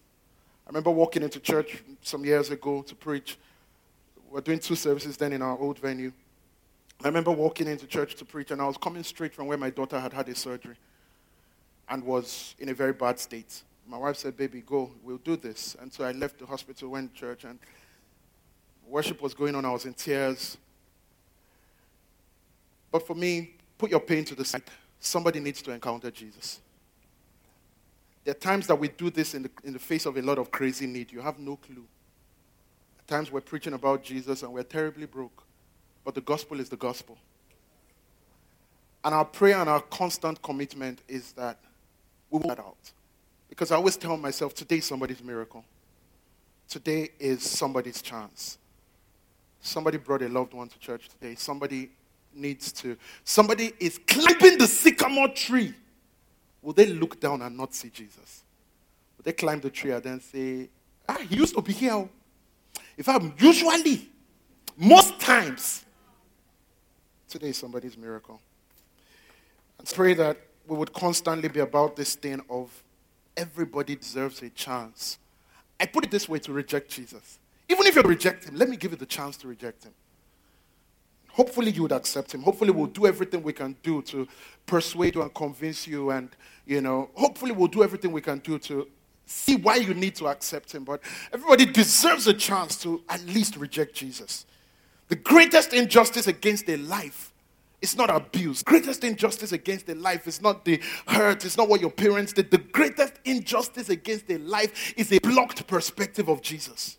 [SPEAKER 2] I remember walking into church some years ago to preach. We are doing two services then in our old venue. I remember walking into church to preach, and I was coming straight from where my daughter had had a surgery and was in a very bad state. My wife said, Baby, go, we'll do this. And so I left the hospital, went to church, and worship was going on. I was in tears. But for me, Put your pain to the side. Somebody needs to encounter Jesus. There are times that we do this in the, in the face of a lot of crazy need. You have no clue. At times we're preaching about Jesus and we're terribly broke. But the gospel is the gospel. And our prayer and our constant commitment is that we will that out. Because I always tell myself, today is somebody's miracle. Today is somebody's chance. Somebody brought a loved one to church today. Somebody needs to. Somebody is climbing the sycamore tree will they look down and not see Jesus? Will they climb the tree and then say, ah, he used to be here. If I'm usually, most times, today is somebody's miracle. And pray that we would constantly be about this thing of everybody deserves a chance. I put it this way to reject Jesus. Even if you reject him, let me give you the chance to reject him. Hopefully, you would accept him. Hopefully, we'll do everything we can do to persuade you and convince you. And, you know, hopefully, we'll do everything we can do to see why you need to accept him. But everybody deserves a chance to at least reject Jesus. The greatest injustice against a life is not abuse. Greatest injustice against a life is not the hurt, it's not what your parents did. The greatest injustice against a life is a blocked perspective of Jesus.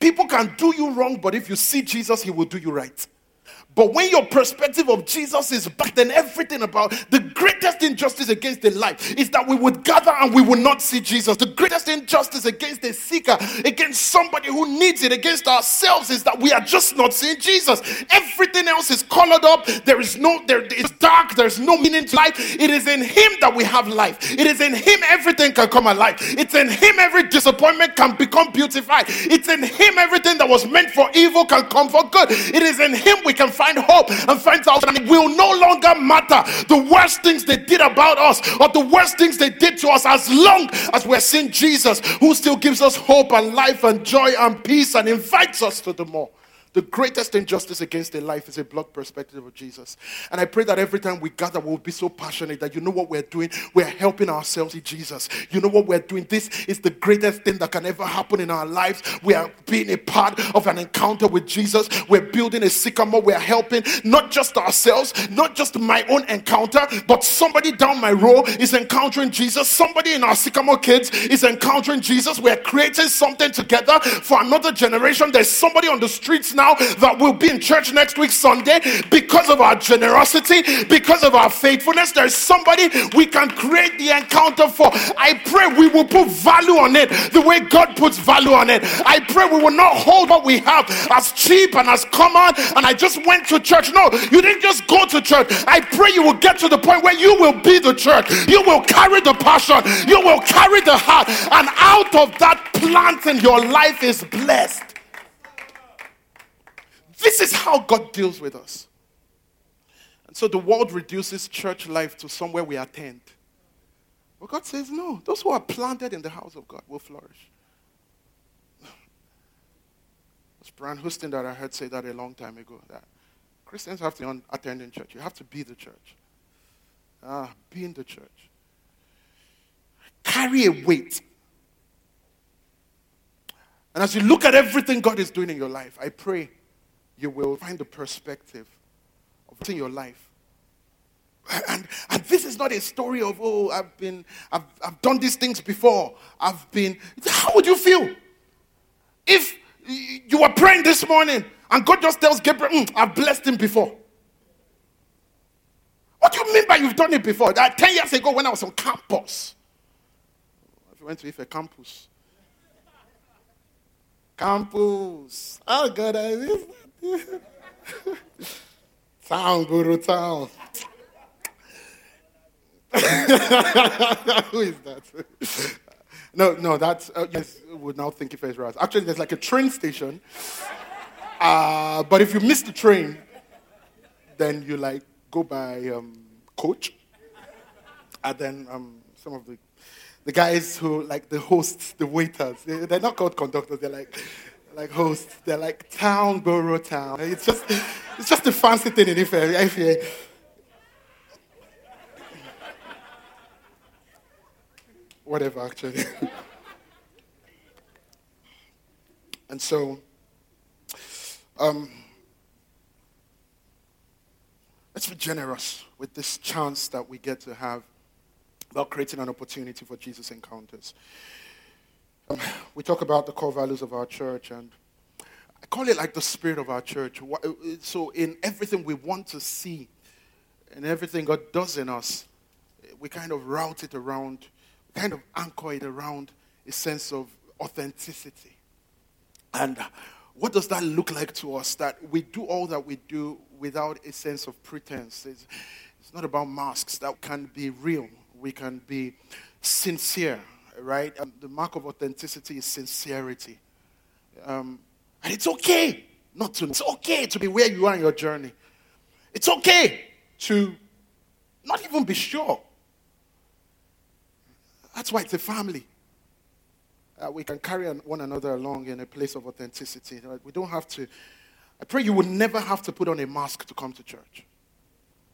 [SPEAKER 2] People can do you wrong, but if you see Jesus, he will do you right. But when your perspective of Jesus is back, then everything about the greatest injustice against the life is that we would gather and we would not see Jesus. The greatest injustice against the seeker, against somebody who needs it, against ourselves is that we are just not seeing Jesus. Everything else is colored up. There is no, there is dark. There's no meaning to life. It is in Him that we have life. It is in Him everything can come alive. It's in Him every disappointment can become beautified. It's in Him everything that was meant for evil can come for good. It is in Him we can find find hope and find salvation. And it will no longer matter the worst things they did about us or the worst things they did to us as long as we're seeing Jesus who still gives us hope and life and joy and peace and invites us to the more. The greatest injustice against a life is a blood perspective of Jesus. And I pray that every time we gather, we'll be so passionate that you know what we're doing? We're helping ourselves in Jesus. You know what we're doing? This is the greatest thing that can ever happen in our lives. We are being a part of an encounter with Jesus. We're building a sycamore. We're helping not just ourselves, not just my own encounter, but somebody down my row is encountering Jesus. Somebody in our sycamore kids is encountering Jesus. We're creating something together for another generation. There's somebody on the streets now that will be in church next week, Sunday, because of our generosity, because of our faithfulness. There's somebody we can create the encounter for. I pray we will put value on it the way God puts value on it. I pray we will not hold what we have as cheap and as common. And I just went to church. No, you didn't just go to church. I pray you will get to the point where you will be the church. You will carry the passion. You will carry the heart. And out of that planting, your life is blessed. This is how God deals with us. And so the world reduces church life to somewhere we attend. But God says, no, those who are planted in the house of God will flourish. It's Brian Houston that I heard say that a long time ago that Christians have to attend in church. You have to be the church. Ah, be in the church. Carry a weight. And as you look at everything God is doing in your life, I pray you will find the perspective of your life. And, and this is not a story of, oh, I've been, I've, I've done these things before. I've been, how would you feel if you were praying this morning and God just tells Gabriel, mm, I've blessed him before? What do you mean by you've done it before? That 10 years ago when I was on campus, I went to Ife campus. Campus. Oh, God, I town, Guru Town. Who is that? no, no, that's, uh, yes, would now think if it's right. Actually, there's like a train station. Uh, but if you miss the train, then you like go by um, coach. And then um, some of the, the guys who, like the hosts, the waiters, they, they're not called conductors, they're like like hosts. They're like town, borough, town. It's just, it's just a fancy thing in Ife. Ife. Whatever, actually. and so, um, let's be generous with this chance that we get to have about creating an opportunity for Jesus encounters. We talk about the core values of our church, and I call it like the spirit of our church. Uh, uh, so, in everything we want to see, and everything God does in us, we kind of route it around, kind of anchor it around a sense of authenticity. And uh, what does that look like to us? That we do all that we do without a sense of pretense. It's, it's not about masks, that can be real We can be sincere, right? Um, the mark of authenticity is sincerity. Um, and it's okay not to. It's okay to be where you are in your journey. It's okay to not even be sure. That's why it's a family. Uh, we can carry one another along in a place of authenticity. We don't have to. I pray you will never have to put on a mask to come to church.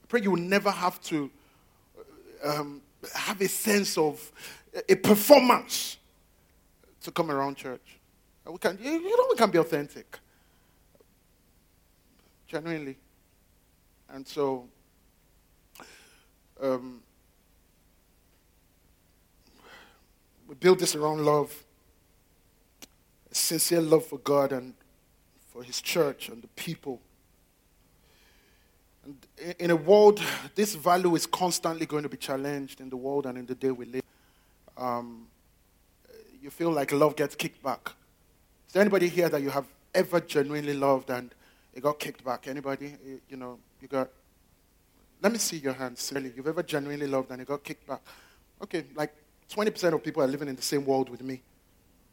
[SPEAKER 2] I pray you will never have to um, have a sense of a performance to come around church. We can, you know, we can be authentic, genuinely. And so, um, we build this around love, sincere love for God and for His church and the people. And in a world, this value is constantly going to be challenged in the world and in the day we live. Um, you feel like love gets kicked back. Is there anybody here that you have ever genuinely loved and it got kicked back? Anybody? You know, you got. Let me see your hands. Really, you've ever genuinely loved and it got kicked back? Okay, like 20% of people are living in the same world with me.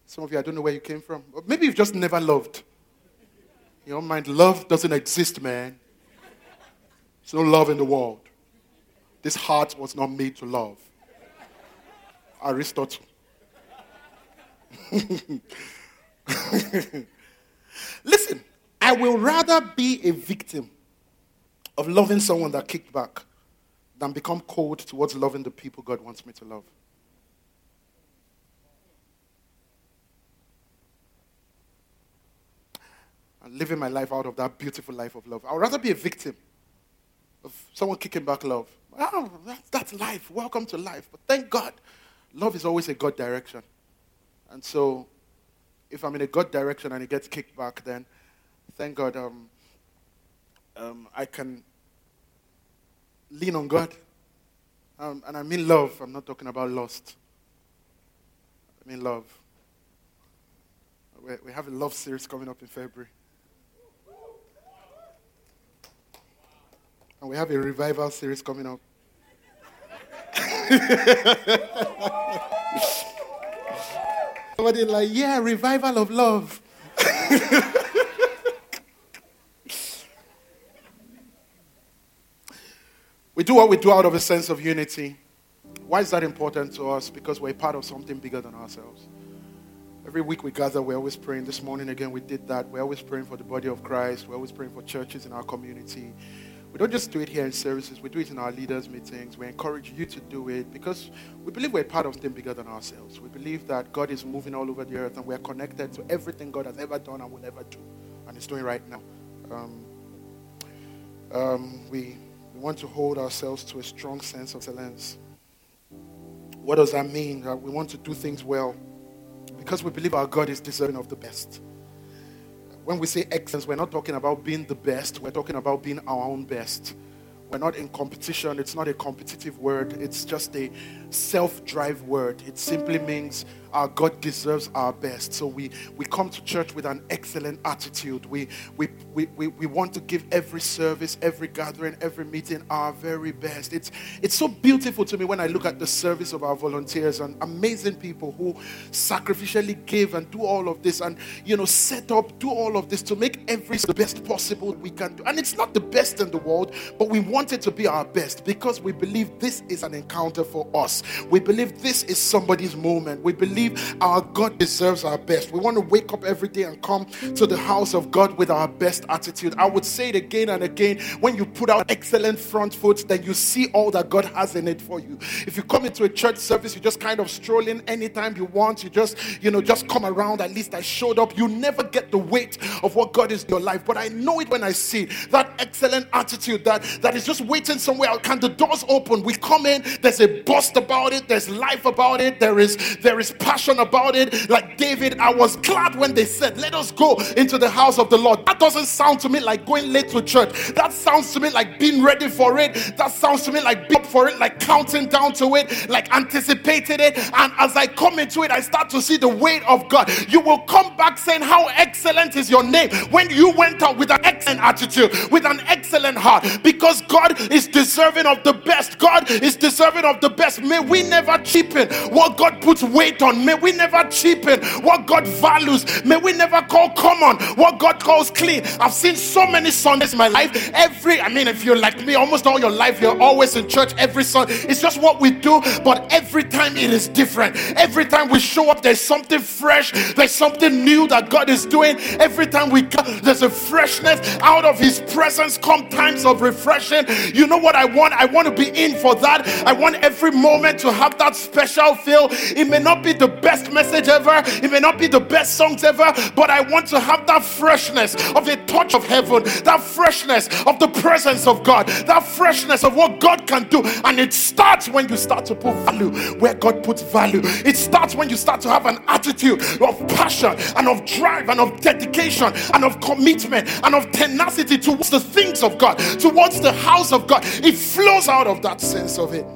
[SPEAKER 2] Some of you, I don't know where you came from. Maybe you've just never loved. In your mind, love doesn't exist, man. There's no love in the world. This heart was not made to love. Aristotle. Listen, I will rather be a victim of loving someone that kicked back than become cold towards loving the people God wants me to love. And living my life out of that beautiful life of love. I would rather be a victim of someone kicking back love. Oh, that's, that's life. Welcome to life. But thank God, love is always a God direction. And so, if I'm in a God direction and it gets kicked back, then thank God um, um, I can lean on God. Um, and I mean love. I'm not talking about lust. I mean love. We have a love series coming up in February. And we have a revival series coming up. Somebody like, yeah, revival of love. we do what we do out of a sense of unity. Why is that important to us? Because we're part of something bigger than ourselves. Every week we gather, we're always praying. This morning again, we did that. We're always praying for the body of Christ. We're always praying for churches in our community. We don't just do it here in services, we do it in our leaders' meetings. We encourage you to do it because we believe we're part of something bigger than ourselves. We believe that God is moving all over the earth and we're connected to everything God has ever done and will ever do, and is doing right now. Um, um, we, we want to hold ourselves to a strong sense of excellence. What does that mean? That we want to do things well because we believe our God is deserving of the best when we say excellence, we're not talking about being the best, we're talking about being our own best. We're not in competition. It's not a competitive word. It's just a self drive word. It simply means our God deserves our best. So we, we come to church with an excellent attitude. We, we, we, we, we want to give every service, every gathering, every meeting our very best. It's, it's so beautiful to me when I look at the service of our volunteers and amazing people who sacrificially give and do all of this and, you know, set up, do all of this to make every the best possible we can do. And it's not the best in the world, but we want it to be our best because we believe this is an encounter for us. We believe this is somebody's moment. We believe our God deserves our best. We want to wake up every day and come to the house of God with our best attitude. I would say it again and again. When you put out excellent front foot, then you see all that God has in it for you. If you come into a church service, you just kind of stroll in anytime you want. You just, you know, just come around. At least I showed up. You never get the weight of what God is in your life. But I know it when I see that excellent attitude that, that is just waiting somewhere. Can the doors open? We come in, there's a bust about it, there's life about it, there is there is passion about it. Like David, I was glad when they said, Let us go into the house of the Lord. That doesn't sound to me like going late to church. That sounds to me like being ready for it. That sounds to me like being up for it, like counting down to it, like anticipating it. And as I come into it, I start to see the weight of God. You will come back saying, How excellent is your name when you went out with an excellent attitude, with an excellent heart, because God is deserving of the best. God is deserving of the best. May we never cheapen what God puts weight on. May we never cheapen what God values. May we never call common what God calls clean. I've seen so many Sundays in my life. Every, I mean, if you're like me, almost all your life, you're always in church every Sunday. It's just what we do, but every time it is different. Every time we show up, there's something fresh, there's something new that God is doing. Every time we come, there's a freshness out of His presence. Come times of refreshing. You know what I want? I want to be in for that. I want every moment to have that special feel. It may not be the best message ever, it may not be the best songs ever, but I want to have that freshness of a touch of heaven, that freshness of the presence of God, that freshness of what God can do. And it starts when you start to put value where God puts value. It starts when you start to have an attitude of passion and of drive and of dedication and of commitment and of tenacity towards the things of God, towards the house of God. It flows out of that sense of it.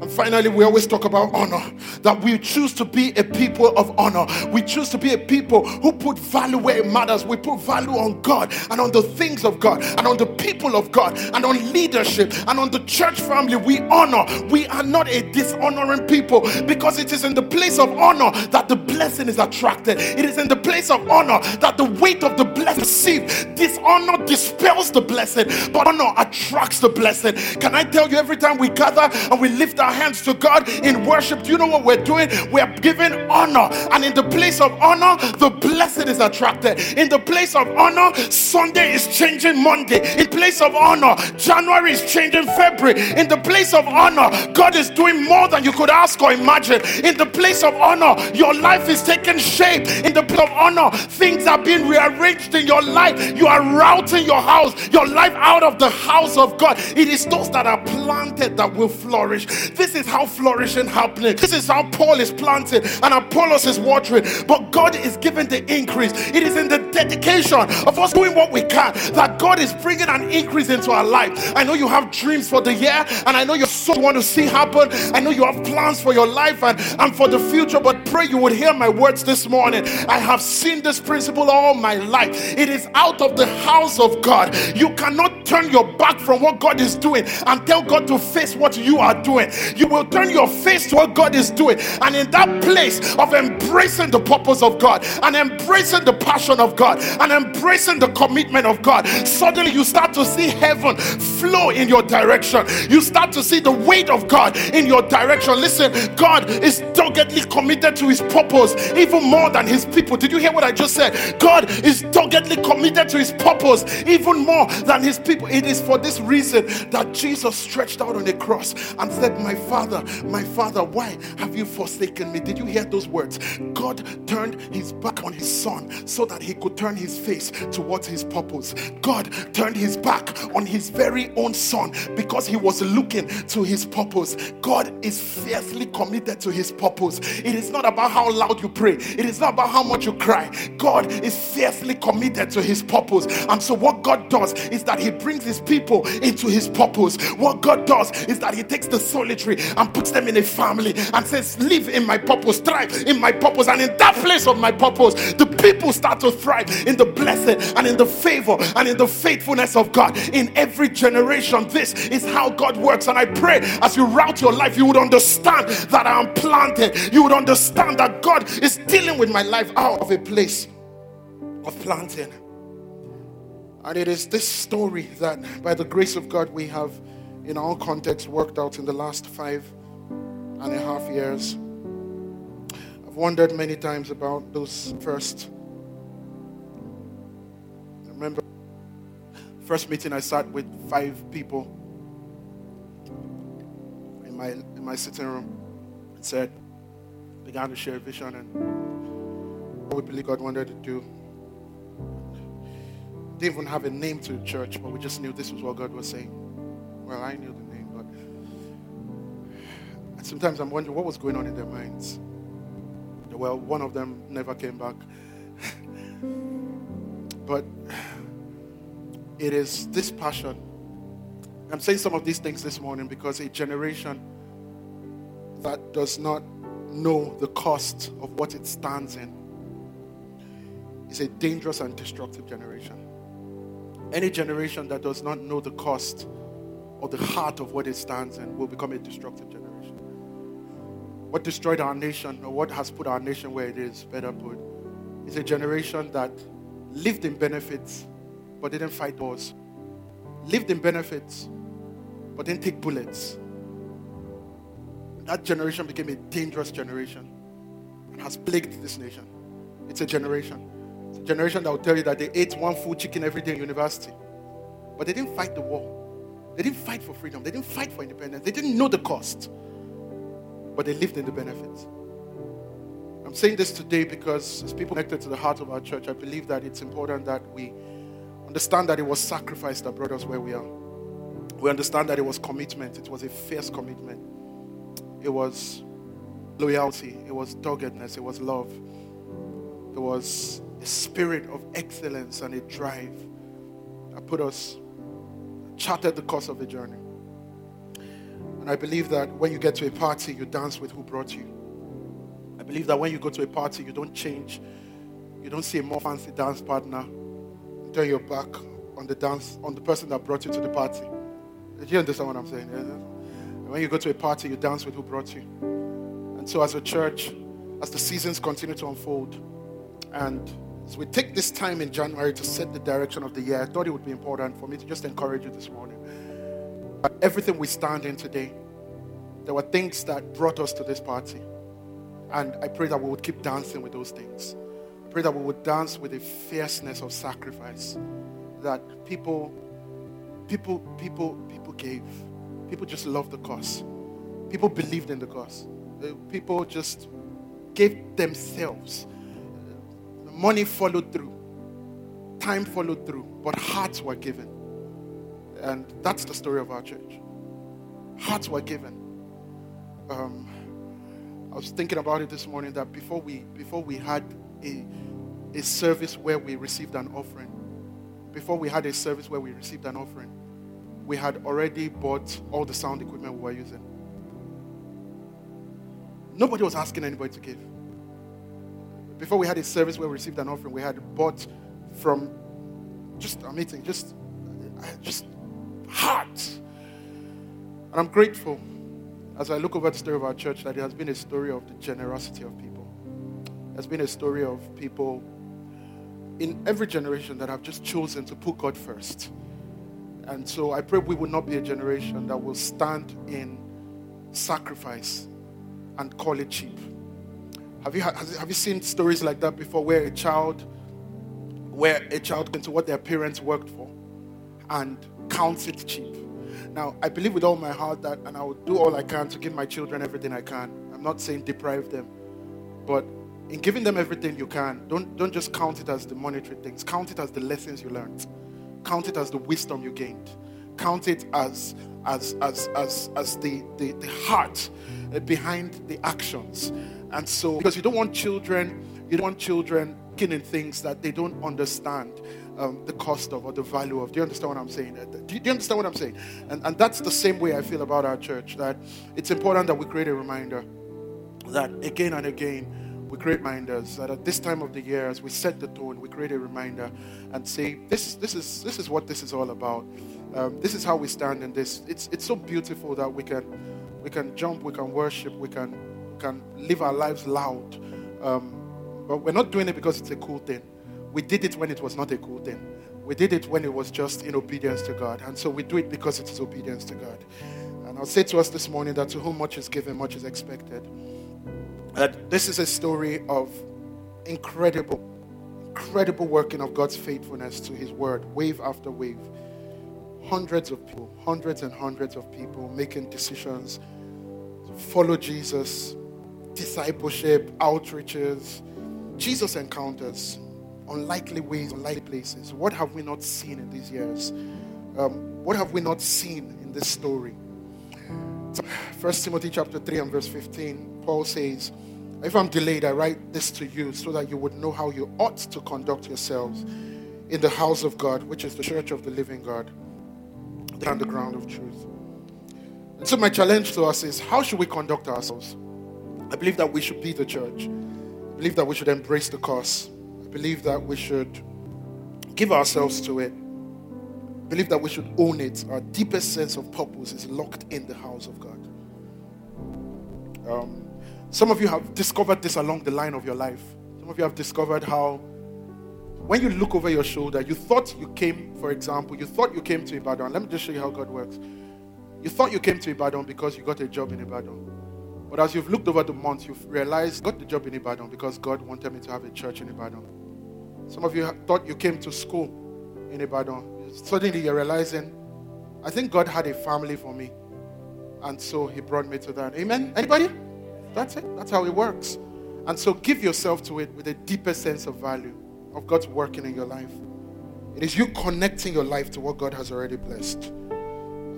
[SPEAKER 2] And finally, we always talk about honor that we choose to be a people of honor. We choose to be a people who put value where it matters. We put value on God and on the things of God and on the people of God and on leadership and on the church family. We honor. We are not a dishonoring people because it is in the place of honor that the blessing is attracted. It is in the place of honor that the weight of the blessing received. Dishonor dispels the blessing, but honor attracts the blessing. Can I tell you every time we gather and we lift our hands to God in worship, do you know what we're doing? We're giving honor. And in the place of honor, the blessed is attracted. In the place of honor, Sunday is changing Monday. In place of honor, January is changing February. In the place of honor, God is doing more than you could ask or imagine. In the place of honor, your life is taking shape. In the place of honor, things are being rearranged in your life. You are rooting your house, your life out of the house of God. It is those that are planted that will flourish. This is how flourishing happening. This is how Paul is planted and Apollos is watering. But God is giving the increase. It is in the dedication of us doing what we can that God is bringing an increase into our life. I know you have dreams for the year, and I know you so want to see happen. I know you have plans for your life and, and for the future, but pray you would hear my words this morning. I have seen this principle all my life. It is out of the house of God. You cannot turn your back from what God is doing and tell God to face what you are doing. You will turn your face to what God is doing, and in that place of embracing the purpose of God and embracing the passion of God and embracing the commitment of God, suddenly you start to see heaven flow in your direction. You start to see the weight of God in your direction. Listen, God is doggedly committed to his purpose even more than his people. Did you hear what I just said? God is doggedly committed to his purpose even more than his people. It is for this reason that Jesus stretched out on the cross and said, My Father, my Father, why have you forsaken me? Did you hear those words? God turned his back on his son so that he could turn his face towards his purpose. God turned his back on his very own son because he was looking to his purpose. God is fiercely committed to his purpose. It is not about how loud you pray, it is not about how much you cry. God is fiercely committed to his purpose. And so, what God does is that he brings his people into his purpose. What God does is that he takes the solitary and puts them in a family and says, Live in my purpose, thrive in my purpose. And in that place of my purpose, the people start to thrive in the blessing and in the favor and in the faithfulness of God in every generation. This is how God works. And I pray as you root your life, you would understand that I am planted. You would understand that God is dealing with my life out of a place of planting. And it is this story that, by the grace of God, we have, in our context, worked out in the last five and a half years. I've wondered many times about those first. I remember first meeting I sat with five people in my in my sitting room and said, began to share vision and what we believe God wanted to do. Didn't even have a name to the church, but we just knew this was what God was saying. Well, I knew the name, but sometimes I'm wondering what was going on in their minds. Well, one of them never came back. but it is this passion. I'm saying some of these things this morning because a generation that does not know the cost of what it stands in is a dangerous and destructive generation. Any generation that does not know the cost or the heart of what it stands in will become a destructive generation. what destroyed our nation, or what has put our nation where it is, better put, is a generation that lived in benefits but didn't fight wars, lived in benefits but didn't take bullets. That generation became a dangerous generation and has plagued this nation. It's a generation. It's a generation that will tell you that they ate one full chicken every day in university, but they didn't fight the war. They didn't fight for freedom. They didn't fight for independence. They didn't know the cost, but they lived in the benefits. I'm saying this today because, as people connected to the heart of our church, I believe that it's important that we understand that it was sacrifice that brought us where we are. We understand that it was commitment, it was a fierce commitment, it was loyalty, it was doggedness, it was love, it was a spirit of excellence and a drive that put us, charted the course of the journey. And I believe that when you get to a party, you dance with who brought you. I believe that when you go to a party, you don't change. You don't see a more fancy dance partner, turn your back on the dance, on the person that brought you to the party. Did you understand what I'm saying? When you go to a party, you dance with who brought you. And so, as a church, as the seasons continue to unfold, and as we take this time in January to set the direction of the year, I thought it would be important for me to just encourage you this morning. Everything we stand in today, there were things that brought us to this party. And I pray that we would keep dancing with those things. I pray that we would dance with a fierceness of sacrifice. That people, people, people, people gave. People just loved the cause. People believed in the cause. People just gave themselves. Money followed through. Time followed through. But hearts were given. And that's the story of our church. Hearts were given. Um, I was thinking about it this morning that before we before we had a a service where we received an offering, before we had a service where we received an offering, we had already bought all the sound equipment we were using. Nobody was asking anybody to give. Before we had a service where we received an offering, we had bought from just a meeting, just uh, just heart. And I'm grateful as I look over the story of our church, that it has been a story of the generosity of people. It has been a story of people in every generation that have just chosen to put God first. And so I pray we will not be a generation that will stand in sacrifice and call it cheap. Have you, have you seen stories like that before where a child, where a child into what their parents worked for and counts it cheap? Now, I believe with all my heart that, and I will do all I can to give my children everything I can. I'm not saying deprive them, but in giving them everything you can, don't, don't just count it as the monetary things. Count it as the lessons you learned. Count it as the wisdom you gained. Count it as as as as as the the, the heart behind the actions. And so, because you don't want children, you don't want children in things that they don't understand um, the cost of or the value of. Do you understand what I'm saying? Do you, do you understand what I'm saying? And, and that's the same way I feel about our church that it's important that we create a reminder that again and again we create reminders that at this time of the year as we set the tone we create a reminder and say this this is this is what this is all about um, this is how we stand in this it's it's so beautiful that we can we can jump we can worship we can can live our lives loud um, but we're not doing it because it's a cool thing we did it when it was not a cool thing. We did it when it was just in obedience to God. And so we do it because it is obedience to God. And I'll say to us this morning that to whom much is given, much is expected. That this is a story of incredible, incredible working of God's faithfulness to His word, wave after wave. Hundreds of people, hundreds and hundreds of people making decisions to follow Jesus, discipleship, outreaches, Jesus encounters unlikely ways, unlikely places. What have we not seen in these years? Um, what have we not seen in this story? First Timothy chapter 3 and verse 15, Paul says, If I'm delayed, I write this to you so that you would know how you ought to conduct yourselves in the house of God, which is the church of the living God, the underground of truth. And so my challenge to us is how should we conduct ourselves? I believe that we should be the church. I believe that we should embrace the cause I believe that we should give ourselves to it. I believe that we should own it. Our deepest sense of purpose is locked in the house of God. Um, Some of you have discovered this along the line of your life. Some of you have discovered how, when you look over your shoulder, you thought you came, for example, you thought you came to Ibadan. Let me just show you how God works. You thought you came to Ibadan because you got a job in Ibadan. But as you've looked over the months, you've realized, got the job in Ibadan because God wanted me to have a church in Ibadan. Some of you thought you came to school in Ibadan. Suddenly you're realizing, I think God had a family for me. And so he brought me to that. Amen? Anybody? That's it. That's how it works. And so give yourself to it with a deeper sense of value of God's working in your life. It is you connecting your life to what God has already blessed.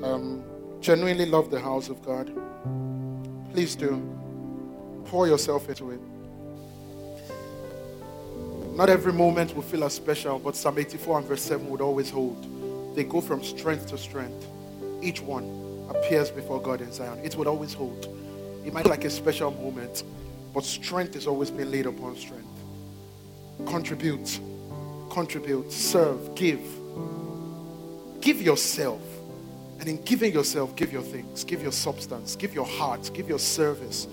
[SPEAKER 2] Um, genuinely love the house of God. Please do. Pour yourself into it. Not every moment will feel as special, but Psalm 84 and verse 7 would always hold. They go from strength to strength. Each one appears before God in Zion. It would always hold. It might like a special moment, but strength is always being laid upon strength. Contribute, contribute, serve, give. Give yourself. And in giving yourself, give your things, give your substance, give your heart, give your service.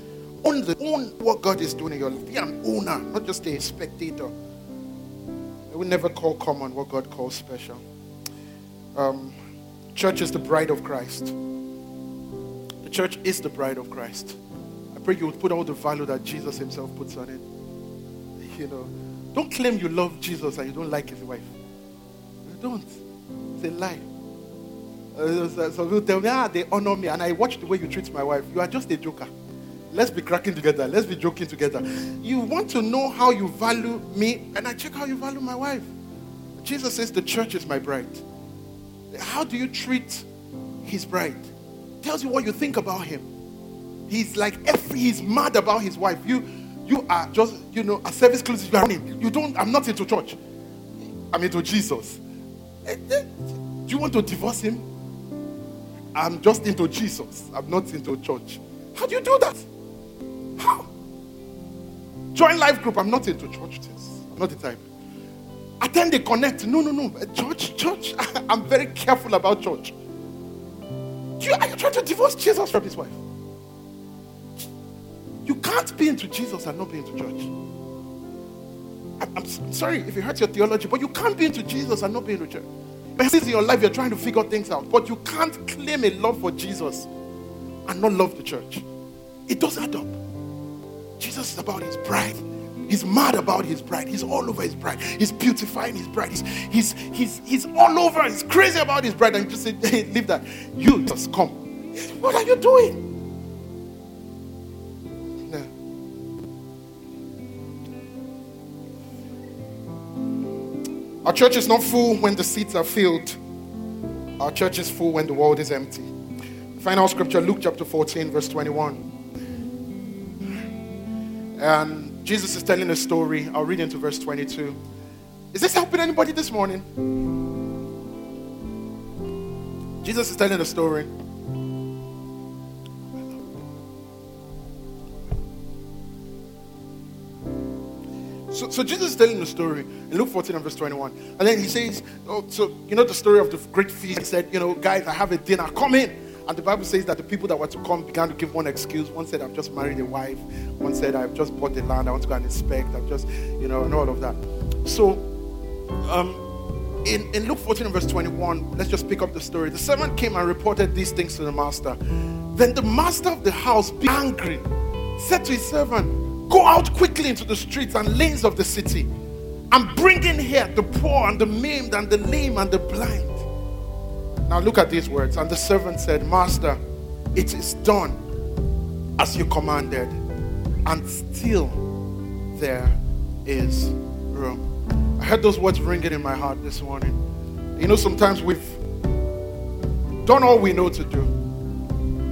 [SPEAKER 2] Own, the, own what God is doing in your life. Be an owner, not just a spectator. We never call common what God calls special. Um, church is the bride of Christ. The church is the bride of Christ. I pray you would put all the value that Jesus Himself puts on it. You know, don't claim you love Jesus and you don't like His wife. You don't. It's a lie. Uh, some people tell me, ah, they honor me, and I watch the way you treat my wife. You are just a joker. Let's be cracking together. Let's be joking together. You want to know how you value me, and I check how you value my wife. Jesus says the church is my bride. How do you treat his bride? Tells you what you think about him. He's like every he's mad about his wife. You you are just, you know, a service closes, you are running. You don't, I'm not into church. I'm into Jesus. Eh, eh, do you want to divorce him? I'm just into Jesus. I'm not into church. How do you do that? How? Join life group. I'm not into church things. I'm not the type. Attend the connect. No, no, no. Church, church. I'm very careful about church. You, are you trying to divorce Jesus from his wife? You can't be into Jesus and not be into church. I'm, sorry if it hurts your theology, but you can't be into Jesus and not be into church. But in your life, you're trying to figure things out, but you can't claim a love for Jesus and not love the church. It doesn't add up. Jesus is about his bride. He's mad about his bride. He's all over his bride. He's beautifying his bride. He's, he's, he's, he's all over. He's crazy about his bride. And you just say, hey, leave that. You just come. What are you doing? Our church is not full when the seats are filled. Our church is full when the world is empty. Final scripture, Luke chapter 14, verse 21. And Jesus is telling a story. I'll read into verse 22. Is this helping anybody this morning? Jesus is telling a story. So, so Jesus is telling the story in Luke 14 and verse 21. And then he says, Oh, so you know the story of the great feast. He said, You know, guys, I have a dinner. Come in. And the Bible says that the people that were to come began to give one excuse. One said, I've just married a wife. One said, I've just bought the land. I want to go and inspect. I've just, you know, and all of that. So, um, in, in Luke 14 verse 21, let's just pick up the story. The servant came and reported these things to the master. Then the master of the house, being angry, said to his servant, Go out quickly into the streets and lanes of the city and bring in here the poor and the maimed and the lame and the blind. Now look at these words. And the servant said, Master, it is done as you commanded, and still there is room. I heard those words ringing in my heart this morning. You know, sometimes we've done all we know to do.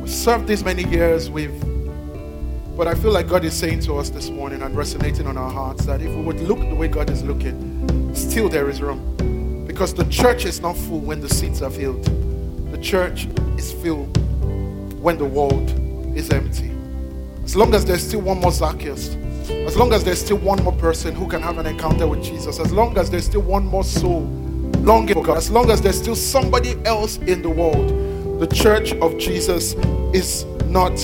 [SPEAKER 2] We've served this many years. We've, but I feel like God is saying to us this morning and resonating on our hearts that if we would look the way God is looking, still there is room. Because the church is not full when the seats are filled. The church is filled when the world is empty. As long as there's still one more Zacchaeus, as long as there's still one more person who can have an encounter with Jesus, as long as there's still one more soul longing for God, as long as there's still somebody else in the world, the church of Jesus is not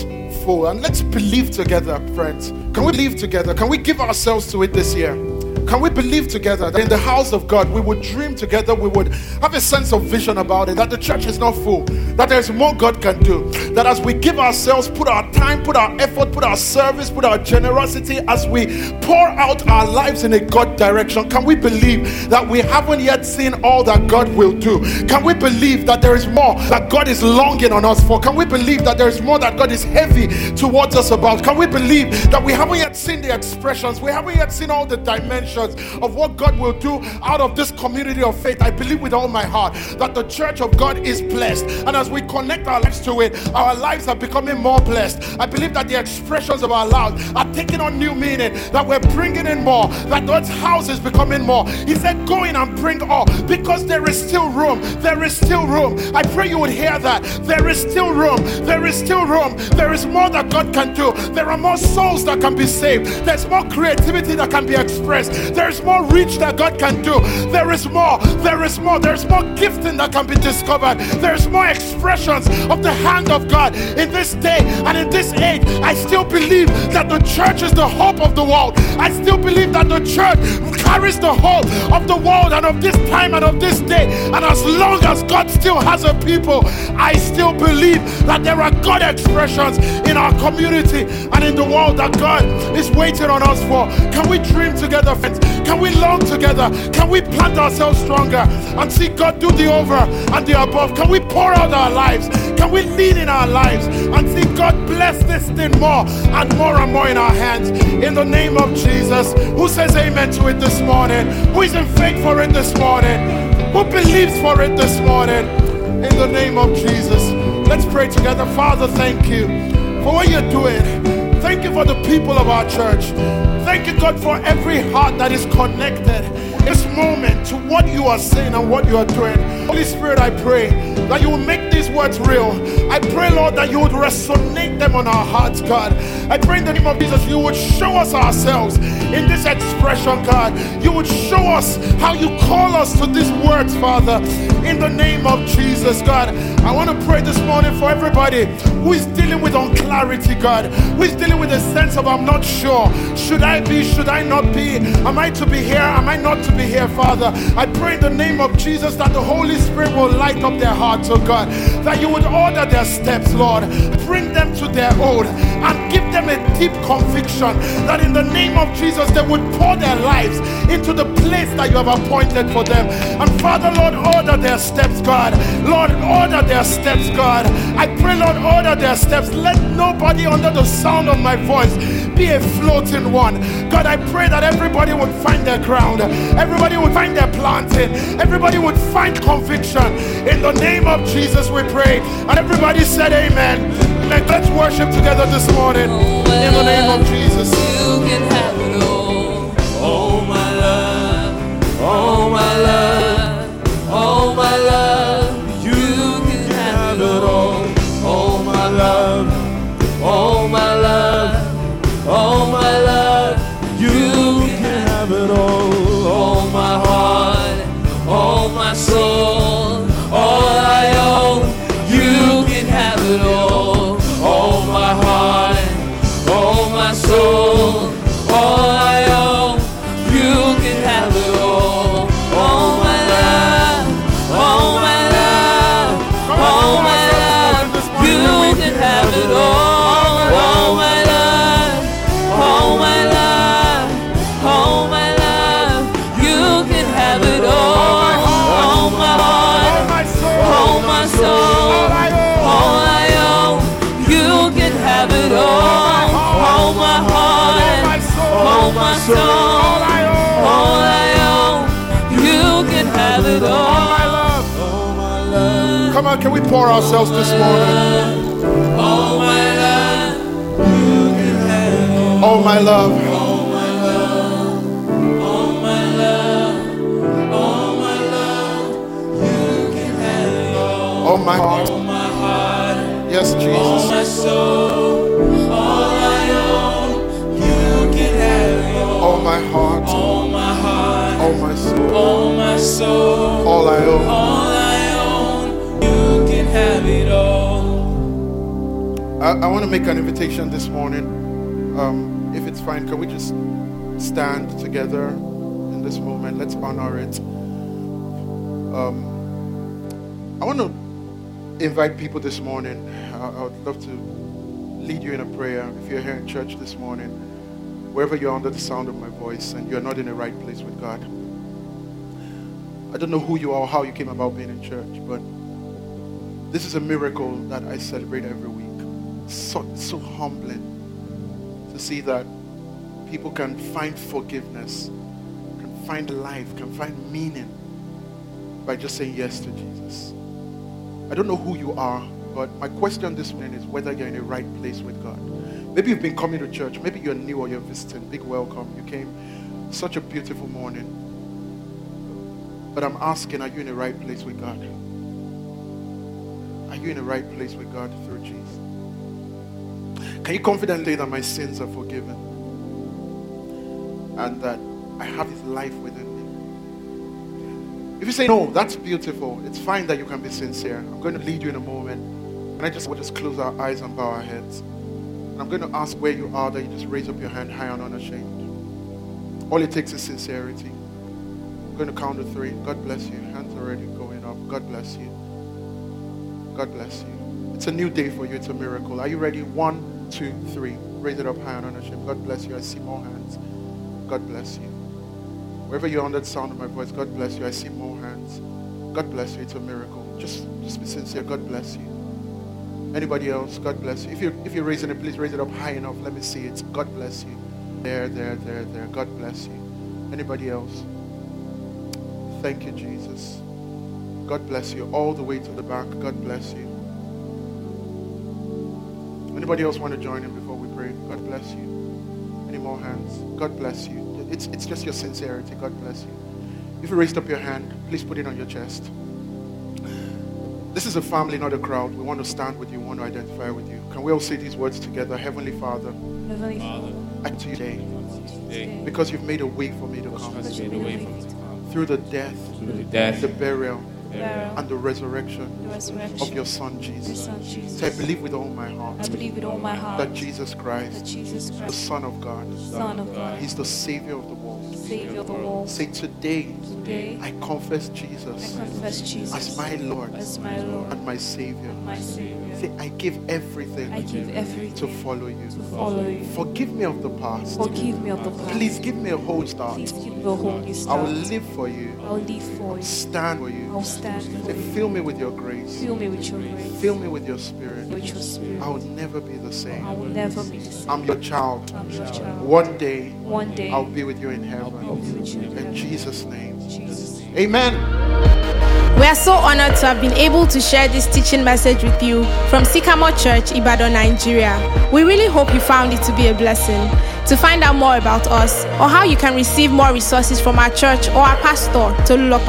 [SPEAKER 2] full. And let's believe together, friends. Can we believe together? Can we give ourselves to it this year? Can we believe together that in the house of God we would dream together, we would have a sense of vision about it, that the church is not full, that there's more God can do, that as we give ourselves, put our time, put our effort, put our service, put our generosity, as we pour out our lives in a God direction, can we believe that we haven't yet seen all that God will do? Can we believe that there is more that God is longing on us for? Can we believe that there is more that God is heavy towards us about? Can we believe that we haven't yet seen the expressions, we haven't yet seen all the dimensions? Of what God will do out of this community of faith. I believe with all my heart that the church of God is blessed. And as we connect our lives to it, our lives are becoming more blessed. I believe that the expressions of our lives are taking on new meaning, that we're bringing in more, that God's house is becoming more. He said, Go in and bring all because there is still room. There is still room. I pray you would hear that. There is still room. There is still room. There is more that God can do. There are more souls that can be saved. There's more creativity that can be expressed. There's more reach that God can do. There is more. There is more. There's more gifting that can be discovered. There's more expressions of the hand of God in this day and in this age. I still believe that the church is the hope of the world. I still believe that the church carries the hope of the world and of this time and of this day. And as long as God still has a people, I still believe that there are God expressions in our community and in the world that God is waiting on us for. Can we dream together? Can we long together? Can we plant ourselves stronger and see God do the over and the above? Can we pour out our lives? Can we lead in our lives and see God bless this thing more and more and more in our hands? In the name of Jesus, who says amen to it this morning? Who is in faith for it this morning? Who believes for it this morning? In the name of Jesus, let's pray together. Father, thank you for what you're doing. Thank you for the people of our church. Thank you, God, for every heart that is connected this moment to what you are saying and what you are doing. Holy Spirit, I pray that you will make these words real. I pray, Lord, that you would resonate them on our hearts, God. I pray in the name of Jesus, you would show us ourselves in this expression, God. You would show us how you call us to these words, Father, in the name of Jesus, God. I want to pray this morning for everybody who is dealing with unclarity, God, who is dealing with a sense of I'm not sure. Should I be? Should I not be? Am I to be here? Am I not to be here, Father? I pray in the name of Jesus that the Holy Spirit will light up their hearts, oh God, that you would order their steps, Lord. Bring them to their own and give them a deep conviction that in the name of Jesus they would pour their lives into the place that you have appointed for them. And Father, Lord, order their steps, God. Lord, order their steps, God. I pray, Lord, order their steps. Let nobody under the sound of my voice be a floating one. God, I pray that everybody would find their ground, everybody would find their planting, everybody would find conviction. In the name of Jesus, we pray. And everybody said, Amen. Amen. Let's worship together this morning. In the name of Jesus.
[SPEAKER 3] You can have it all. Oh, my love. Oh, my love. Oh, my love.
[SPEAKER 2] On, can we pour ourselves this morning?
[SPEAKER 3] oh, my love, you can have it all.
[SPEAKER 2] Oh, my love.
[SPEAKER 3] Oh, my love, oh, my love, oh, my love, you can have it all.
[SPEAKER 2] Oh, my heart.
[SPEAKER 3] Oh, my heart.
[SPEAKER 2] Yes, Jesus.
[SPEAKER 3] my soul, all I own, you can have it all.
[SPEAKER 2] Oh, my heart.
[SPEAKER 3] All my heart,
[SPEAKER 2] Oh, my soul.
[SPEAKER 3] all my soul,
[SPEAKER 2] All I own.
[SPEAKER 3] all I
[SPEAKER 2] I, I want to make an invitation this morning. Um, if it's fine, can we just stand together in this moment? Let's honor it. Um, I want to invite people this morning. I, I would love to lead you in a prayer. If you're here in church this morning, wherever you're under the sound of my voice and you're not in the right place with God, I don't know who you are or how you came about being in church, but this is a miracle that I celebrate every week. So, so humbling to see that people can find forgiveness, can find life, can find meaning by just saying yes to Jesus. I don't know who you are, but my question this morning is whether you're in the right place with God. Maybe you've been coming to church, maybe you're new or you're visiting. Big welcome. You came such a beautiful morning. But I'm asking, are you in the right place with God? Are you in the right place with God through Jesus? Can you confidently that my sins are forgiven? And that I have his life within me. If you say no, that's beautiful. It's fine that you can be sincere. I'm going to lead you in a moment. And I just will just close our eyes and bow our heads. And I'm going to ask where you are that you just raise up your hand high and unashamed. All it takes is sincerity. I'm going to count to three. God bless you. Hands already going up. God bless you. God bless you. It's a new day for you. It's a miracle. Are you ready? One, two, three. Raise it up high and unashamed. God bless you. I see more hands. God bless you. Wherever you're under the sound of my voice, God bless you. I see more hands. God bless you. It's a miracle. Just, just be sincere. God bless you. Anybody else? God bless you. If you if you're raising it, please raise it up high enough. Let me see it. God bless you. There, there, there, there. God bless you. Anybody else? Thank you, Jesus. God bless you. All the way to the back. God bless you. Anybody else want to join him before we pray? God bless you. Any more hands? God bless you. It's, it's just your sincerity. God bless you. If you raised up your hand, please put it on your chest. This is a family, not a crowd. We want to stand with you, we want to identify with you. Can we all say these words together? Heavenly Father,
[SPEAKER 4] Heavenly Father,
[SPEAKER 2] I to you today
[SPEAKER 3] Today,
[SPEAKER 2] because you've made a way for me to come
[SPEAKER 3] has made a way for me to come
[SPEAKER 2] through the death,
[SPEAKER 3] through the death,
[SPEAKER 2] the burial,
[SPEAKER 4] burial,
[SPEAKER 2] and the resurrection
[SPEAKER 4] the resurrection
[SPEAKER 2] of your Son Jesus.
[SPEAKER 4] Son Jesus.
[SPEAKER 2] So I believe with all my heart
[SPEAKER 4] I believe with all my heart
[SPEAKER 2] that Jesus
[SPEAKER 4] that
[SPEAKER 2] Christ, the Son of God,
[SPEAKER 4] Son of God,
[SPEAKER 2] He's the Savior of the world.
[SPEAKER 4] Savior of the world,
[SPEAKER 2] Say today,
[SPEAKER 4] today
[SPEAKER 2] I confess Jesus,
[SPEAKER 4] I
[SPEAKER 2] Jesus
[SPEAKER 4] confess Jesus
[SPEAKER 2] as my Lord
[SPEAKER 4] as my Lord
[SPEAKER 2] and my Savior.
[SPEAKER 4] and my Savior.
[SPEAKER 2] Say, I give everything
[SPEAKER 4] I give
[SPEAKER 2] to follow you.
[SPEAKER 4] to follow you.
[SPEAKER 2] Forgive me of the past.
[SPEAKER 4] Forgive me of the past.
[SPEAKER 2] Please give me a whole start.
[SPEAKER 4] Please give me a whole new
[SPEAKER 2] I will live for you.
[SPEAKER 4] I'll live for you.
[SPEAKER 2] Stand for
[SPEAKER 4] I'll
[SPEAKER 2] you.
[SPEAKER 4] stand for
[SPEAKER 2] Say,
[SPEAKER 4] you.
[SPEAKER 2] fill me with your grace.
[SPEAKER 4] Fill me with your grace,
[SPEAKER 2] Fill me with your spirit.
[SPEAKER 4] with your spirit.
[SPEAKER 2] I will never be the same.
[SPEAKER 4] I
[SPEAKER 2] same.
[SPEAKER 4] will never be the same.
[SPEAKER 2] I'm your child.
[SPEAKER 4] I'm your child.
[SPEAKER 2] One day
[SPEAKER 4] One day
[SPEAKER 2] I'll be with you in
[SPEAKER 4] I'll be
[SPEAKER 2] heaven.
[SPEAKER 4] with you in
[SPEAKER 2] In. Jesus' name.
[SPEAKER 4] Jesus.
[SPEAKER 2] Amen.
[SPEAKER 1] We are so honored to have been able to share this teaching message with you from Sycamore Church, Ibadan, Nigeria. We really hope you found it to be a blessing. To find out more about us or how you can receive more resources from our church or our pastor, Tolulope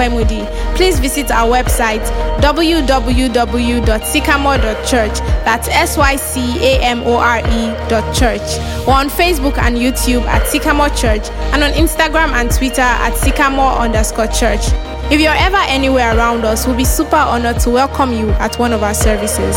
[SPEAKER 1] please visit our website www.sycamore.church. That's S Y C A M O R E dot church. Or on Facebook and YouTube at Sycamore Church and on Instagram and Twitter at Sycamore underscore church. If you're ever anywhere around us, we'll be super honored to welcome you at one of our services.